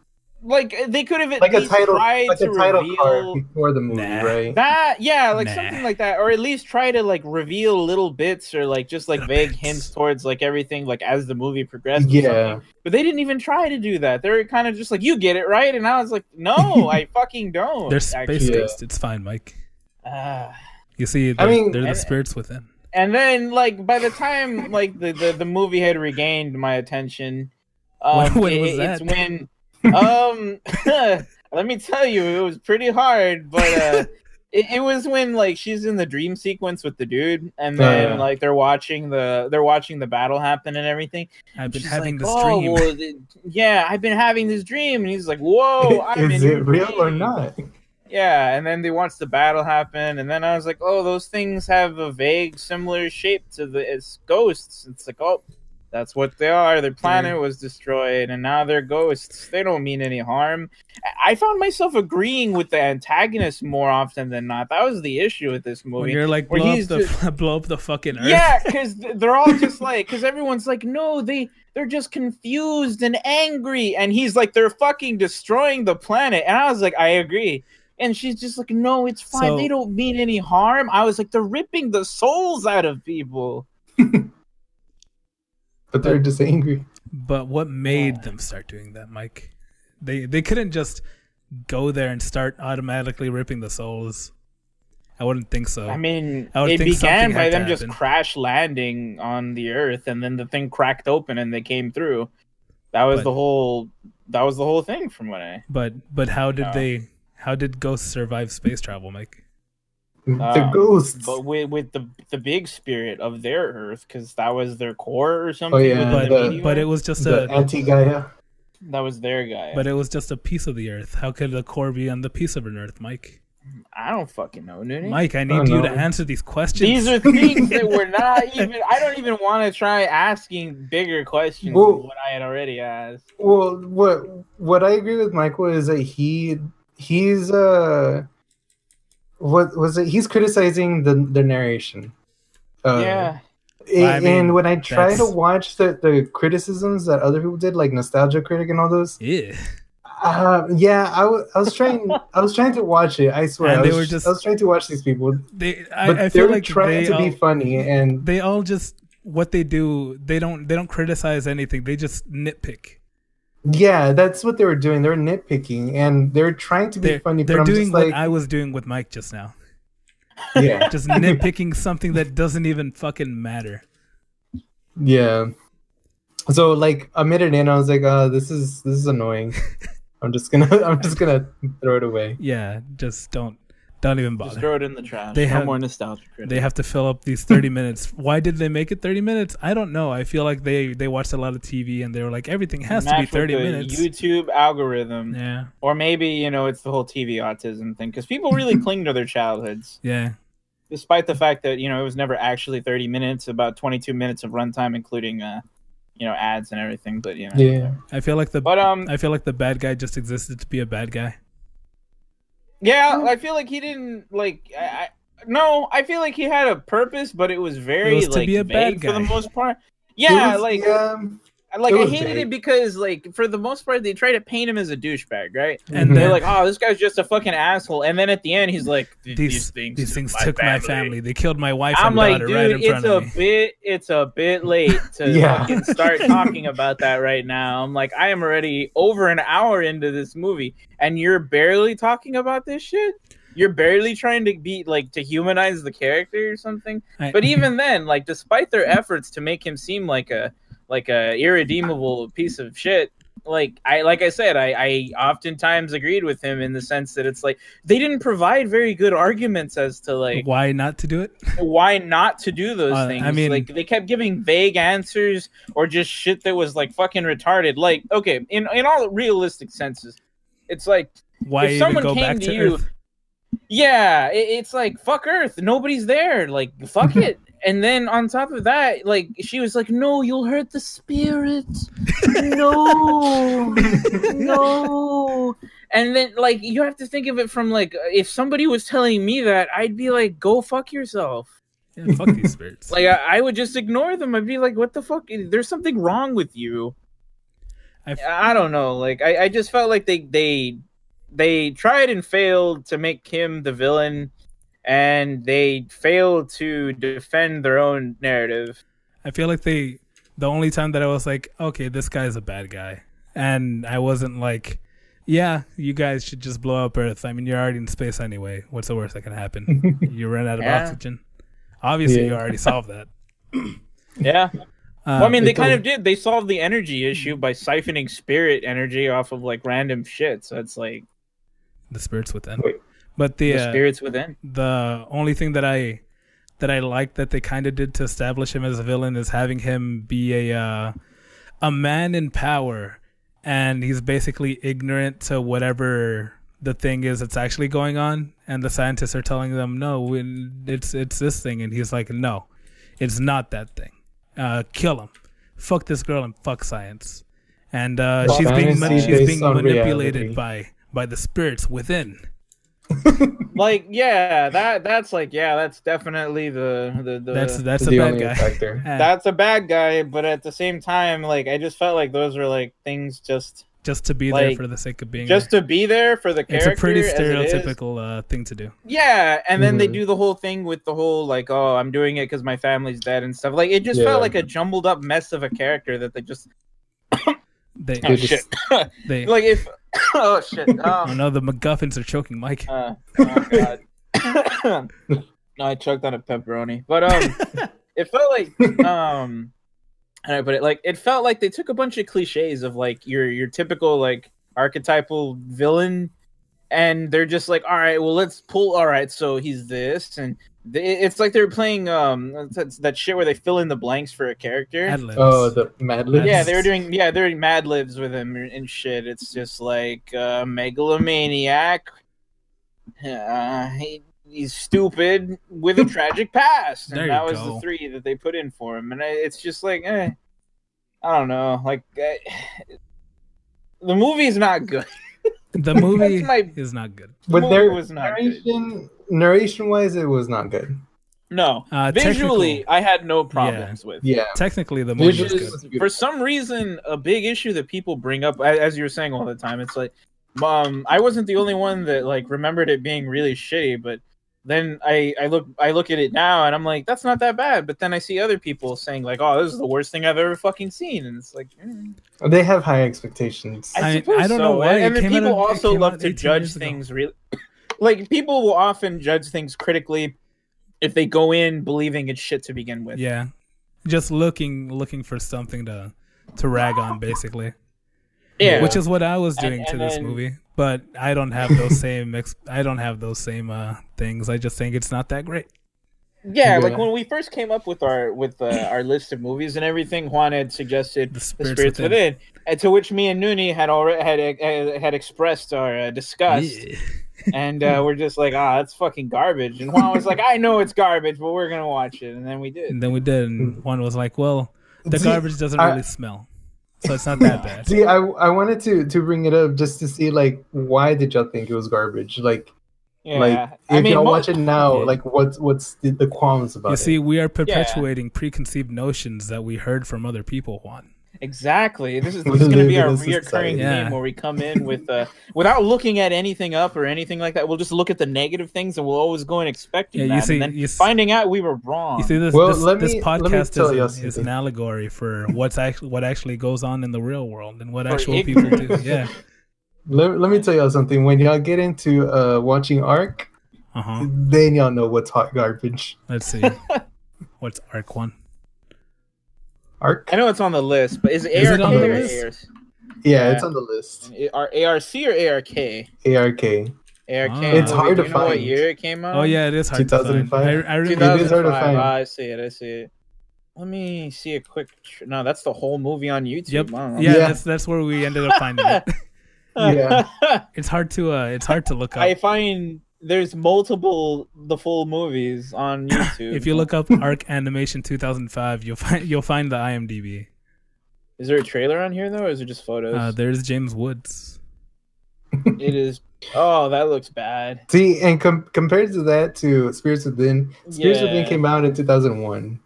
like they could have at like a least title tried like to a title reveal before the movie, Nah. right? that. Yeah, like Nah. something like that, or at least try to like reveal little bits or like just like Little vague bits. hints towards like everything like as the movie progressed. Yeah. something. but they didn't even try to do that. They were kind of just like, "You get it right," and I was like, "No, I fucking don't." They're space actually. based. It's fine, Mike. Ah. You see, I they're, mean- they're the And- spirits within. and then like by the time like the the, the movie had regained my attention um, When- when it- was it's when um let me tell you it was pretty hard but uh it, it was when like she's in the dream sequence with the dude and Oh, then yeah. like they're watching the they're watching the battle happen and everything I've been She's having like, this "Oh, dream. well, th- yeah i've been having this dream and he's like whoa I'm Is it real or not? Yeah, and then they watch the battle happen, and then I was like, oh, those things have a vague, similar shape to the it's ghosts. It's like, oh, that's what they are. Their planet was destroyed, and now they're ghosts. They don't mean any harm. I I found myself agreeing with the antagonist more often than not. That was the issue with this when movie. you're like where blow up he's the blow up the fucking earth. Yeah, because they're all just like, because everyone's like, no, they they're just confused and angry, and he's like, they're fucking destroying the planet, and I was like, I agree. And she's just like, no, it's fine. So- they don't mean any harm. I was like, they're ripping the souls out of people. But they're just angry. But what made Yeah. them start doing that, Mike? They they couldn't just go there and start automatically ripping the souls. I wouldn't think so. I mean, I it began by them just crash landing on the Earth, and then the thing cracked open, and they came through. That was But- the whole. That was the whole thing, from what I. but but how did No. they? How did ghosts survive space travel, Mike? The Um, ghosts. but with, with the the big spirit of their Earth, because that was their core or something. Oh, yeah, But the the- but it was just the a anti Gaia. that was their guy. but it was just a piece of the earth. How could the core be on the piece of an earth, Mike? I don't fucking know, Noonie. Mike, I Oh, need you to answer these questions. These are things that were not even. I don't even want to try asking bigger questions Well- than what I had already asked. Well, what what I agree with Michael is that he he's uh what was it? He's criticizing the the narration. Uh, yeah, a- I mean, and when I try to watch the the criticisms that other people did, like Nostalgia Critic and all those, yeah. uh, yeah, I wa- I was trying I was trying to watch it. I swear, And I they was, were just- I was trying to watch these people, They but I, I they feel were like trying they to all, be funny, and they all just what they do. They don't they don't criticize anything. They just nitpick. Yeah, that's what they were doing. They were nitpicking, and they're trying to be They're, funny. they're doing just like, what I was doing with Mike just now. yeah, Just nitpicking something that doesn't even fucking matter. Yeah. So like a minute in, I was like, "Uh, this is this is annoying." I'm just gonna I'm just gonna throw it away. Yeah, just don't don't even bother. just throw it in the trash. They no have- more nostalgia. Critic. They have to fill up these 30 minutes. Why did they make it 30 minutes? I don't know. I feel like they they watched a lot of TV and they were like everything has to be Match with 30 the minutes. YouTube algorithm, Yeah. or maybe you know it's the whole TV autism thing because people really cling to their childhoods, Yeah. despite the fact that you know it was never actually 30 minutes, about 22 minutes of runtime, including uh, you know, ads and everything. But you know, Yeah. I feel like the But um, I feel like the bad guy just existed to be a bad guy. Yeah, I feel like he didn't like. I, I, no, I feel like he had a purpose, but it was very It was to like be a bad vague for the most part. Yeah, was- like yeah, um, like It I hated vague. it because like for the most part they try to paint him as a douchebag, right? And Mhm. They're like, oh, this guy's just a fucking asshole, and then at the end he's like, these these things, these things my took my family. They killed my wife I'm and like, daughter dude, right in it's front a of me. bit, it's a bit late to Yeah. fucking start talking about that right now. I'm like, I am already over an hour into this movie, and you're barely talking about this shit. You're barely trying to be like to humanize the character or something. I- But even then, like, despite their efforts to make him seem like a like a irredeemable piece of shit, like I like I said, I, I oftentimes agreed with him in the sense that it's like they didn't provide very good arguments as to like why not to do it? why not to do those Uh, things. I mean- like they kept giving vague answers or just shit that was like fucking retarded. Like, okay, in in all realistic senses, it's like Why if someone came to to you, Earth? yeah, it, it's like fuck Earth, nobody's there. Like fuck it. And then on top of that, like she was like, "No, you'll hurt the spirit. No, no." And then like you have to think of it from like if somebody was telling me that, I'd be like, "Go fuck yourself." Yeah, fuck these spirits. Like I, I would just ignore them. I'd be like, "What the fuck? There's something wrong with you." I- I, don't know. Like I, I just felt like they they they tried and failed to make him the villain, and they failed to defend their own narrative. I feel like they the only time that I was like, okay, this guy's a bad guy, and I wasn't like, yeah, you guys should just blow up Earth. I mean, you're already in space anyway. What's the worst that can happen? you run out of Yeah. oxygen. Obviously, you already solved that. Yeah. Um, well, I mean, they kind of did. They solved the energy issue by siphoning spirit energy off of like random shit. So it's like the spirits within. Wait. But the the uh, spirits within. the only thing that I that I like that they kind of did to establish him as a villain is having him be a uh, a man in power, and he's basically ignorant to whatever the thing is that's actually going on, and the scientists are telling them no, it's it's this thing, and he's like no, it's not that thing. Uh, kill him, fuck this girl, and fuck science. And uh, she's being ma- she's being manipulated reality. by by the spirits within. Like, yeah, that that's like, yeah, that's definitely the the, the That's that's a the bad only guy. factor. Yeah. that's a bad guy. But at the same time, like, I just felt like those were like things just just to be there for the sake of being just there. to be there for the character. It's a pretty as it is. stereotypical uh, thing to do. Yeah, and then they Mhm. do the whole thing with the whole like, oh, I'm doing it because my family's dead and stuff. Like, it just Yeah. felt like a jumbled up mess of a character that they just They oh They shit. just- they like if oh shit. oh Oh, no, the MacGuffins are choking Mike. uh, oh god. no, I choked on a pepperoni. But um, it felt like um, how do I put it? Like it felt like they took a bunch of cliches of like your your typical like archetypal villain, and they're just like, all right, well let's pull. All right, so he's this, and they, it's like they're playing um that shit where they fill in the blanks for a character. Ad-libs. Oh, the Mad Libs. Yeah, they were doing yeah, they're doing Mad Libs with him and shit. It's just like uh, megalomaniac. Uh, he, he's stupid with a tragic past, and There you that was go. the three that they put in for him. And I, it's just like, eh, I don't know, like eh, the movie's not good. the movie my- is not good. The But movie there was not good. Narration, narration wise, it was not good. No, Uh, visually, I had no problems with. Yeah, Technically, the movie visually is good. for some reason a big issue that people bring up as you were saying all the time it's like um i wasn't the only one that like remembered it being really shitty but then i i look i look at it now and i'm like that's not that bad but then i see other people saying like oh this is the worst thing i've ever fucking seen and it's like mm, They have high expectations. i, I- I don't so. know why and, and it then came out people of- also love to judge things really like people will often judge things critically if they go in believing it's shit to begin with Yeah, just looking looking for something to to rag on, basically. yeah Which is what I was And- doing to and this then- movie, but I don't have those same ex- I don't have those same uh, things. I just think it's not that great. Yeah, like when we first came up with our with uh, our list of movies and everything, Juan had suggested The The spirits, Spirits within. Within, to which me and Nooney had already had had, had expressed our uh, disgust, Yeah. And uh, we're just like, ah, that's fucking garbage. And Juan was like, I know it's garbage, but we're gonna watch it, and then we did. And then we did, and Juan was like, "Well, the garbage doesn't I- really smell, so it's not that bad." See, I I wanted to to bring it up just to see like why did y'all think it was garbage? Like Yeah, like if I mean, y'all mo- watch it now, Yeah. like what's what's the, the qualms about You it? see, we are perpetuating preconceived notions that we heard from other people. Juan, Exactly. This is, this is going to be our reoccurring society. Yeah. theme where we come in with, uh, without looking at anything up or anything like that. We'll just look at the negative things, and we'll always go in expecting Yeah, you that, see- and then you s- finding out we were wrong. You see, this Well, this, let this me- let me podcast tell you is, is an allegory for what's actually what actually goes on in the real world and what For actual people do. Yeah. Let, let me tell y'all something. When y'all get into uh, watching Arc, Uh huh. then y'all know what's hot garbage. Let's see. What's Arc One? Arc? I know it's on the list, but is it Is ARK it on the or list? ARC? Yeah, Yeah. it's on the list. Are ARC or ARK? ARK. ARK. Ah. It's hard Do to you know what find. year it came out? Oh yeah, it is hard to find. 2005? I, I remember. It is hard to 2005. find. Ah, I see it. I see it. Let me see a quick. Tr- no, that's the whole movie on YouTube. Yep. Wow. Yeah, Yeah. that's that's where we ended up finding it. Yeah. It's hard to uh, it's hard to look up. I find there's multiple the full movies on YouTube. if you look up Arc Animation 2005, you'll find you'll find the IMDb. is there a trailer on here though, or is it just photos? Uh, there's James Woods. it is. Oh, that looks bad. See, and com- compared to that, to Spirits Within, Spirits Within came out in 2001.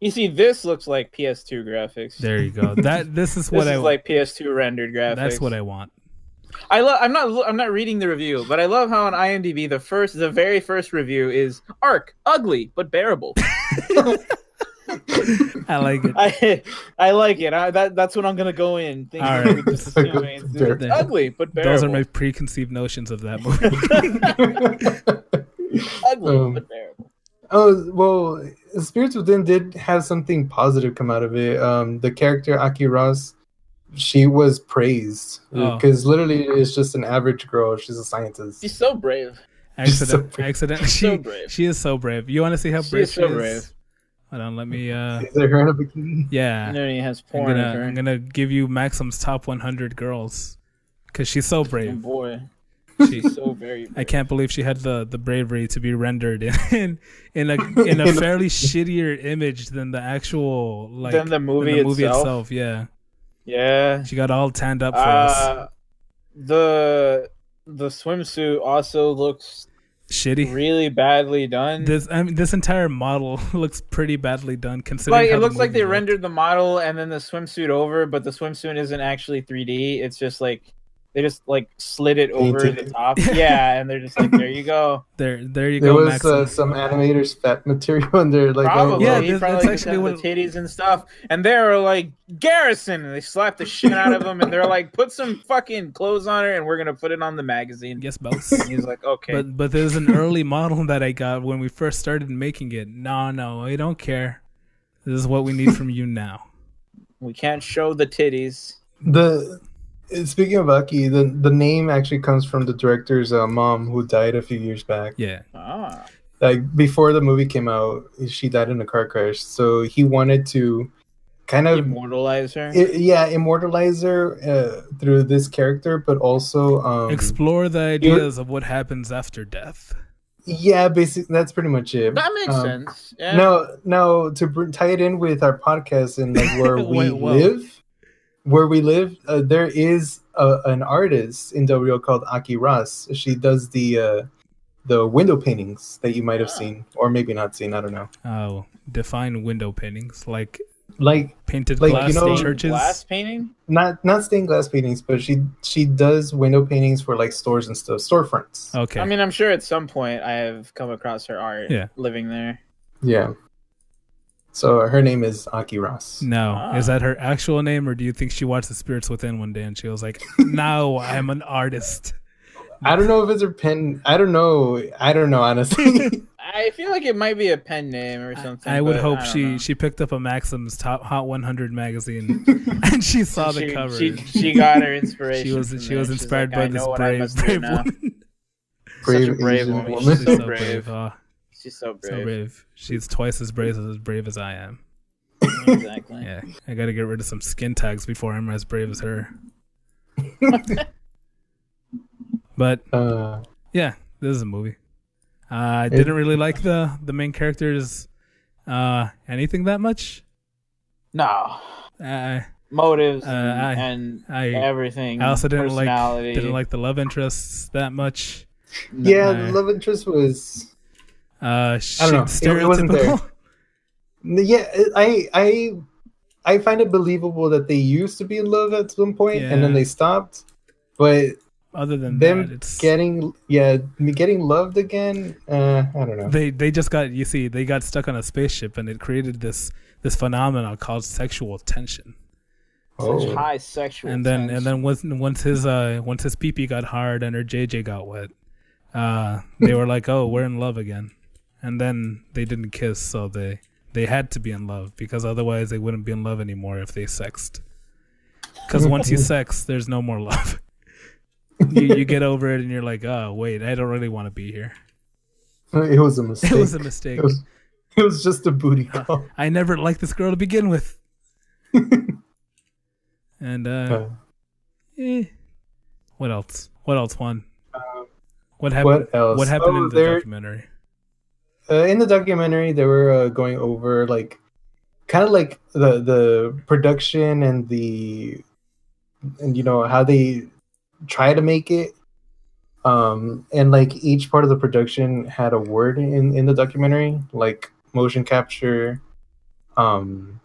You see, this looks like PS2 graphics. There you go. That this is what this what is I like PS2 rendered graphics. That's what I want. I love. I'm not. I'm not reading the review, but I love how on IMDb the first, the very first review is Arc ugly but bearable. I like it. I I like it. I, that that's what I'm gonna go in. Thinking All right. just assuming it's Bearable. ugly but bearable. Those are my preconceived notions of that movie. ugly Um, but bearable. Oh well, Spirits Within did have something positive come out of it. Um, the character Aki Ross, she was praised Oh. because literally it's just an average girl. She's a scientist. She's so brave. She's so Accident, brave. accident. She's She, so brave. she is so brave. You want to see how She brave is she so is? brave. Hold on, let me. uh Is it her in a bikini? Yeah, And he has I'm porn. gonna occurring. I'm gonna give you Maxim's top 100 girls because she's so Oh, brave. boy, She, she's so very. Brave. I can't believe she had the the bravery to be rendered in in a in a In a- fairly shittier image than the actual like Than the movie than the movie itself? itself. Yeah, Yeah. she got all tanned up for us. Uh, the the swimsuit also looks Shitty. really badly done. This I mean, this entire model looks pretty badly done considering. like it the looks like they looked. rendered the model and then the swimsuit over, but the swimsuit isn't actually 3D. It's just like they just like slid it over Painted the top. yeah, and they're just like, there you go. There, there you There go, There was uh, some animators fat material in there. Like, oh, Probably. Yeah, well, he probably that's like, actually actually what- the titties and stuff. And they're like Garrison, and they slapped the shit out of him, and they're like, put some fucking clothes on her, and we're gonna put it on the magazine. Yes, boss. And he's like, okay. But but there's an early model that I got when we first started making it. No, no, I don't care. This is what we need from you now. we can't show the titties. the speaking of Aki, the the name actually comes from the director's uh, mom who died a few years back. Yeah. Ah. Like before the movie came out, she died in a car crash. So he wanted to kind of Immortalize her. i- yeah immortalize her uh, through this character, but also um, Explore the ideas of what happens after death. yeah, basically that's pretty much it. that makes Um, sense. Yeah. Now, now to br- tie it in with our podcast and like where we Wait, whoa. live, where we live, uh, there is a, an artist in Del Rio called Aki Ross. She does the uh, the window paintings that you might have Ah. seen, or maybe not seen. I don't know. Oh, define window paintings like Like painted Like, glass you know- churches. glass painting. not not stained glass paintings, but she she does window paintings for like stores and stuff, storefronts. Okay. I mean, I'm sure at some point I have come across her art. Yeah. Living there. Yeah. So her name is Aki Ross. no, Ah. is that her actual name, or do you think she watched The Spirits Within one day and she was like, "No, I'm an artist." I don't know if it's her pen. I don't know. I don't know honestly. I feel like it might be a pen name or something. I would hope don't she know. she picked up a Maxim's top Hot 100 magazine and she saw the she, cover. She, she got her inspiration. She was from she there. was inspired like, by this know what I brave brave woman. Brave Such a brave woman. woman. She's She's so brave. Oh, She's so so brave. brave. She's twice as brave as brave as I am. Exactly. Yeah, I got to get rid of some skin tags before I'm as brave as her. but Uh, yeah, this is a movie. Uh, I didn't really like the the main characters uh anything that much. No. Uh, Motives Uh, and, I- and I everything. I also didn't like didn't like the love interests that much. Yeah, I- the love interest was. Uh, I don't know. she- It- it wasn't there. Yeah, I I I find it believable that they used to be in love at some point and then they stopped. But Other than them that, it's getting yeah, me getting loved again, uh, I don't know. they they just got you see they got stuck on a spaceship and it created this this phenomenon called sexual tension. Such Oh. high sexual. and then and then once once his uh once his pee pee got hard and her JJ got wet, uh they were like, oh, we're in love again, and then they didn't kiss, so they they had to be in love because otherwise they wouldn't be in love anymore if they sexed. Because once you sex, there's no more love. you you get over it and you're like, oh wait, I don't really want to be here. It was a mistake. It was a mistake. It was, it was just a booty call. I never liked this girl to begin with. and uh, Uh, eh. what else? What else? One. Um, What happened? what else? What happened Oh, in the there- documentary? Uh, in the documentary they were uh, going over like kind of like the the production and the and you know how they try to make it. Um and like each part of the production had a word in in the documentary like motion capture um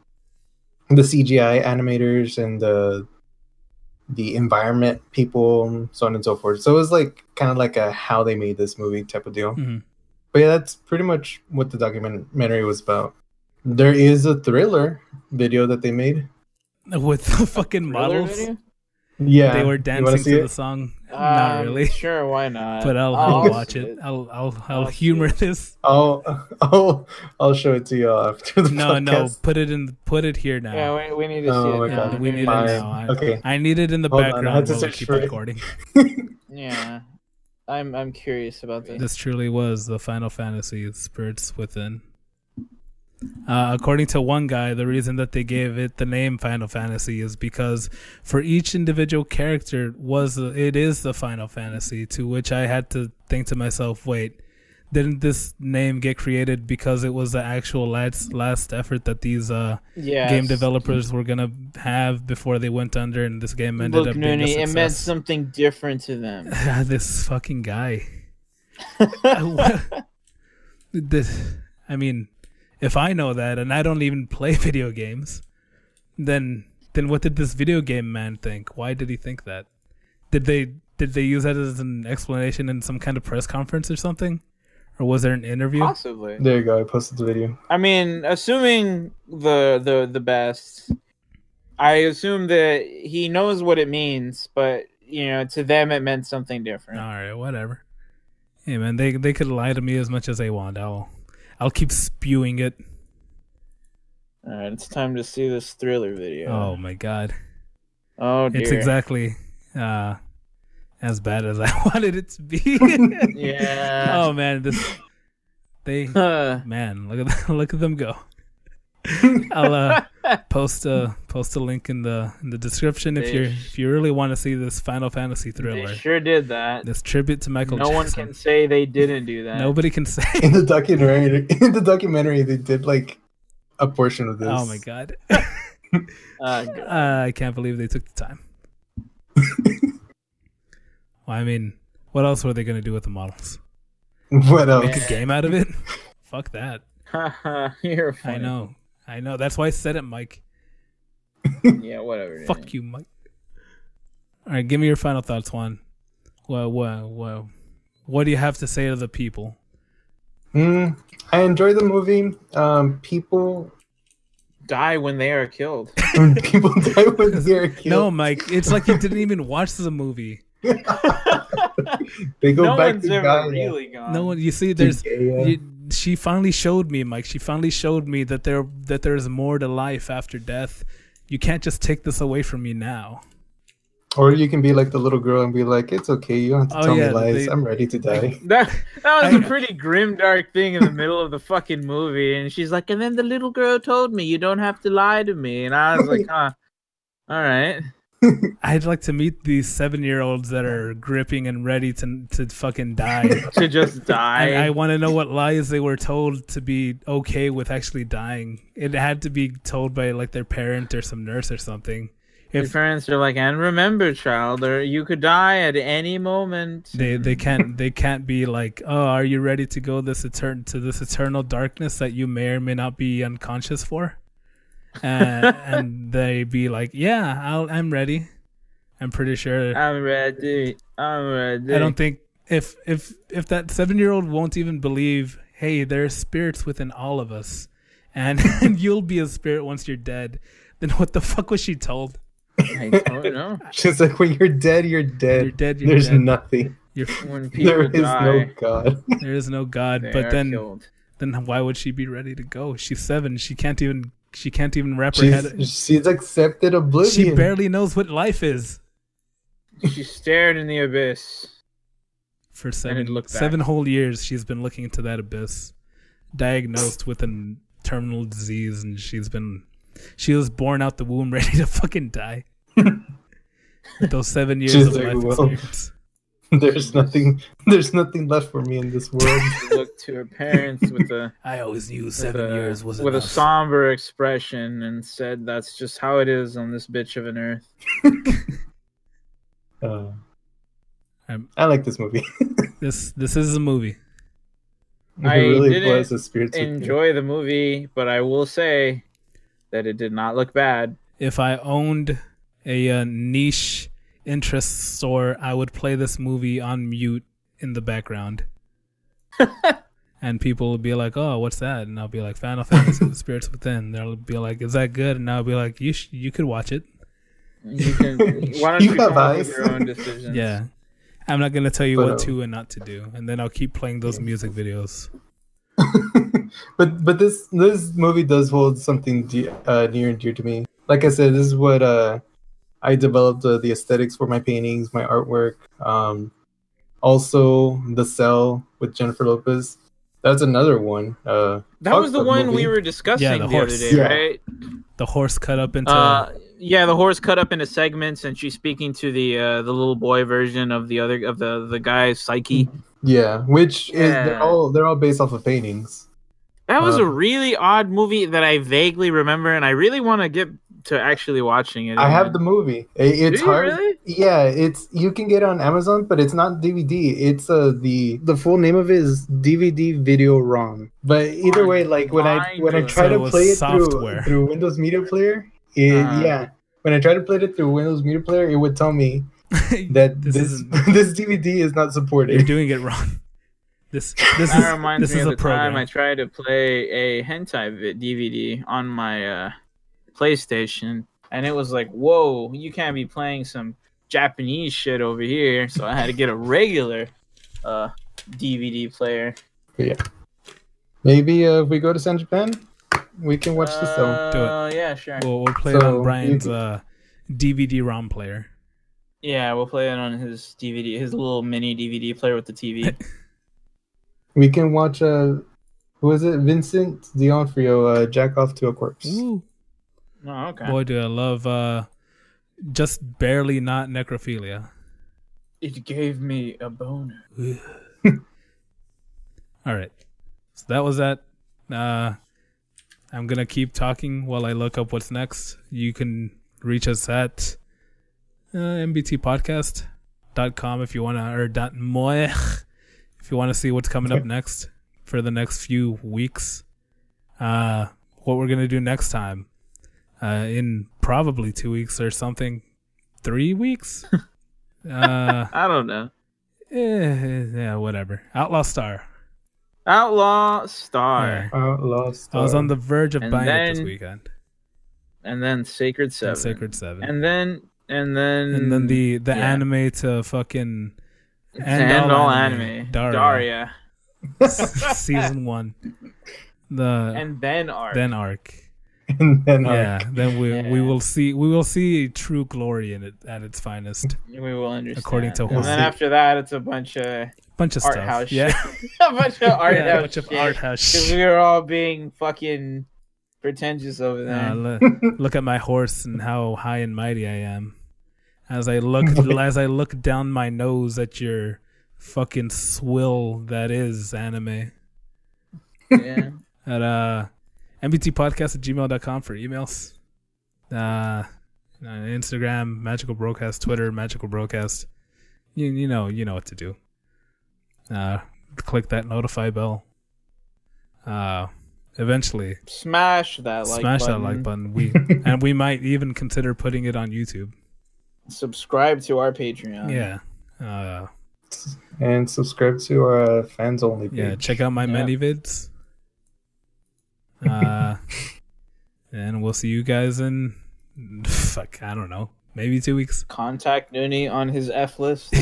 the cgi animators and the the environment people so on and so forth. So it was like kind of like a how they made this movie type of deal. Mhm. But yeah, that's pretty much what the documentary was about. There is a thriller video that they made. With the fucking models, video? Yeah, they were dancing to it? the song. Not Um, really, Sure, why not? but I'll, I'll I'll watch see it. I'll I'll I'll I'll humor this. I'll, I'll, I'll show it to you all after the No, no, put it in. Put it here now. Yeah, we, we need to Oh see my it. Yeah, God. we need it now. I, Okay. I need it in the Hold on, I background had to while we search keep for it. recording. Yeah, I'm I'm curious about this. This truly was the Final Fantasy Spirits Within. Uh, according to one guy, the reason that they gave it the name Final Fantasy is because for each individual character was it is the Final Fantasy. To which I had to think to myself, wait, didn't this name get created because it was the actual last last effort that these uh, Yeah, game developers were gonna have before they went under, and this game ended Look, up being a Noonie, it meant something different to them. this fucking guy. this, I mean, if I know that and I don't even play video games, then then what did this video game man think? Why did he think that? Did they did they use that as an explanation in some kind of press conference or something? Or was there an interview? Possibly. There you go. I posted the video. I mean, assuming the the the best, I assume that he knows what it means, but you know, to them it meant something different. All right, whatever. Hey man, they they could lie to me as much as they want. I'll I'll keep spewing it. All right, it's time to see this thriller video. Oh my god. oh dear. It's exactly uh as bad as I wanted it to be. Yeah. oh man, this they Huh. man, look at them, look at them go. I'll uh, post a post a link in the in the description if you if you really want to see this Final Fantasy thriller. they sure did that. This tribute to Michael No one can say they didn't do that. Nobody can say. In the documentary, in the documentary, they did like a portion of this. Oh my god. Uh, God. Uh, I can't believe they took the time. Well, I mean, what else were they going to do with the models? What else? Make a game out of it? Fuck that. You're I know. I know. That's why I said it, Mike. Yeah, whatever. dude. Fuck you, Mike. All right, give me your final thoughts, Juan. Well, well, well. What do you have to say to the people? Mm, I enjoy the movie. Um, people, Die when they are killed. when people die when they're killed. No, Mike. It's like you didn't even watch the movie. They go no back one's to ever Gaia. really gone. No one. You see, there's. You, she finally showed me, Mike. She finally showed me that there that there's more to life after death. You can't just take this away from me now. Or you can be like the little girl and be like, "It's okay. You don't have to Oh, tell yeah, me lies. they- I'm ready to die." That that was a pretty grim, dark thing in the middle of the fucking movie, and she's like, and then the little girl told me you don't have to lie to me, and I was like, huh, all right. I'd like to meet these seven year olds that are gripping and ready to to fucking die. To just die. I, I want to know what lies they were told to be okay with actually dying. It had to be told by like their parent or some nurse or something. Your If parents are like, and remember, child, or you could die at any moment. they they can't they can't be like, oh, are you ready to go this etern- to this eternal darkness that you may or may not be unconscious for? Uh, and they be like, "Yeah, I'll, I'm ready." I'm pretty sure. I'm ready. I'm ready. I don't think if if if that seven year old won't even believe, hey, there are spirits within all of us, and, and you'll be a spirit once you're dead. Then what the fuck was she told? I don't know. She's like, when you're dead, you're dead. You're dead. You're There's dead. nothing. You're, When people There is die, no God. there is no God. but then killed. then why would she be ready to go? She's seven. She can't even she can't even wrap her head. She's, she's accepted oblivion. She barely knows what life is. she stared in the abyss. For seven seven whole years, she's been looking into that abyss, diagnosed with a terminal disease, and she's been she was born out the womb ready to fucking die. With those seven years She's of like, life "Well, experience. There's nothing. There's nothing left for me in this world. She looked to her parents with a I always knew seven a, years was with a somber expression and said, "That's just how it is on this bitch of an earth." Uh, Um, I like this movie. This this is a movie. it I really didn't was a spiritual. Enjoy the movie, but I will say that it did not look bad. If I owned a uh, niche interest store, I would play this movie on mute in the background. and people would be like, "Oh, what's that?" And I'll be like, "Final Fantasy: The Spirits Within." They'll be like, "Is that good?" And I'll be like, "You sh- you could watch it." You can. Why don't You you, have eyes. your own decisions? Yeah, I'm not gonna tell you But, what uh, to and not to do, and then I'll keep playing those music videos. but but this this movie does hold something de- uh, near and dear to me. Like I said, this is what uh, I developed uh, the aesthetics for my paintings, my artwork. Um, also, the cell with Jennifer Lopez. That's another one. Uh, That was the one movie. we were discussing Yeah, the, the other day, Yeah. right? The horse cut up into Uh, yeah, the horse cut up into segments, and she's speaking to the uh, the little boy version of the other of the the guy's psyche. Yeah, which is they're all they're all based off of paintings. That was Uh, a really odd movie that I vaguely remember, and I really want to get to actually watching it. I have again. the movie. I- It's Do you hard. really? Yeah, it's you can get it on Amazon, but it's not DVD. It's uh the the full name of it is DVD Video ROM. But either way, like when I when I try So to was play it software. through through Windows Media Player, it, Uh-huh. yeah, when I try to play it through Windows Media Player, it would tell me that This this this, DVD is not supported. You're doing it wrong. This this That is reminds this me is of a the time. I tried to play a hentai vi- DVD on my uh, PlayStation, and it was like, "Whoa, you can't be playing some Japanese shit over here." So I had to get a regular uh, DVD player. Yeah. Maybe uh, if we go to San Japan, we can watch the cell. Do it. Uh, yeah, sure. We'll, we'll play it on Brian's you- uh, DVD ROM player. Yeah, we'll play it on his DVD, his little mini DVD player with the TV. We can watch uh, who is it? Vincent D'Onofrio, uh, jack off to a corpse. Ooh, oh, okay. boy, do I love uh, just barely not necrophilia. It gave me a boner. All right, so that was that. Uh, I'm gonna keep talking while I look up what's next. You can reach us at uh, mbtpodcast.com if you wanna or dot moich if you wanna see what's coming up next for the next few weeks. Uh, what we're gonna do next time, uh, in probably two weeks or something, three weeks. uh, I don't know. eh, yeah, whatever. Outlaw Star. Outlaw Star, Yeah. Outlaw Star. I was on the verge of And buying it this weekend. and then Sacred Seven, And Sacred Seven. and then and then and then the the yeah. anime to fucking and, and all, all anime, anime. Daria, Daria. season one. The and then Arc. then arc. and then uh, Yeah, then we we will see we will see true glory in it at its finest. we will understand. According to and then after that, it's a bunch of Bunch of art stuff. house yeah. a bunch of art yeah, a house bunch of shit. art house. Because we were all being fucking pretentious over there. Uh, look, look at my horse and how high and mighty I am. As I look as I look down my nose at your fucking swill that is anime. yeah. At uh mbtpodcast at gmail.com for emails. Uh, uh Instagram, magical broadcast, Twitter, magical broadcast. You you know you know what to do. Uh click that notify bell. Uh eventually. Smash that like Smash button. that like button. We and we might even consider putting it on YouTube. Subscribe to our Patreon. Yeah. Uh, and subscribe to our uh, fans only page. yeah. Check out my Yeah. many vids. Uh, and we'll see you guys in fuck. I don't know. Maybe two weeks. Contact Noonie on his F list.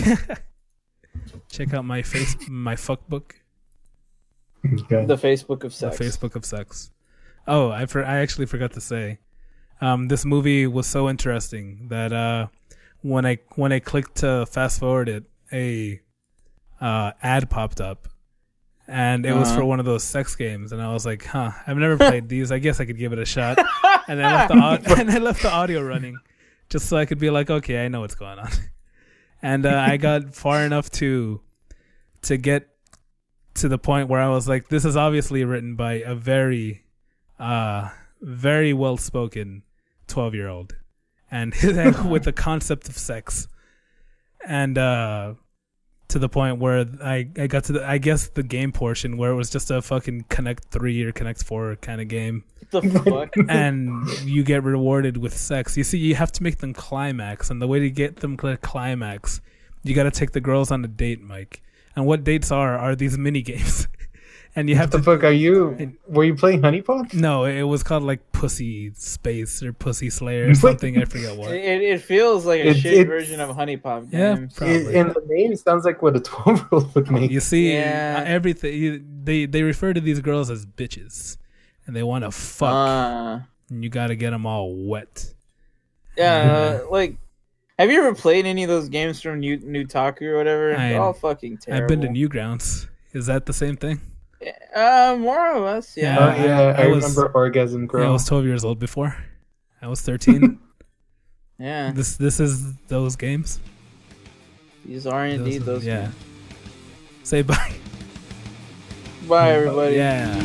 Check out my face, my fuck book. Yeah. the Facebook of sex. The Facebook of sex. Oh, I for, I actually forgot to say, um, this movie was so interesting that uh, when I when I clicked to fast forward it, a uh, ad popped up, and it was Uh-huh. for one of those sex games, and I was like, huh, I've never played these. I guess I could give it a shot, and I left the au- and I left the audio running, just so I could be like, okay, I know what's going on, and uh, I got far enough to to get to the point where I was like, this is obviously written by a very, uh, very well spoken 12 year old and with the concept of sex. And, uh, to the point where I, I got to the, I guess the game portion where it was just a fucking Connect 3 or Connect 4 kind of game. the fuck? And you get rewarded with sex. You see, you have to make them climax. And the way to get them to climax, you got to take the girls on a date, Mike. And what dates are are these mini games, and you have What the to. fuck are you? Were you playing Honey Pot? No, it was called like Pussy Space or Pussy Slayer or something. I forget what. It, it feels like a It- shit it's- version of HuniePop Yeah, games. probably. And the name sounds like what a 12 year old would make. You see, Yeah. uh, everything you, they they refer to these girls as bitches, and they want to fuck, Uh, and you got to get them all wet. yeah, uh, like, have you ever played any of those games from New Nutaku or whatever? I- They're all fucking terrible. I've been to Newgrounds. Is that the same thing? Uh, more or less, yeah. Oh, I- yeah, I, I was- remember Orgasm Girl. Yeah, I was 12 years old before. I was 13. Yeah, this this is those games. these are indeed those. yeah. games. Say bye. Bye, everybody. Yeah.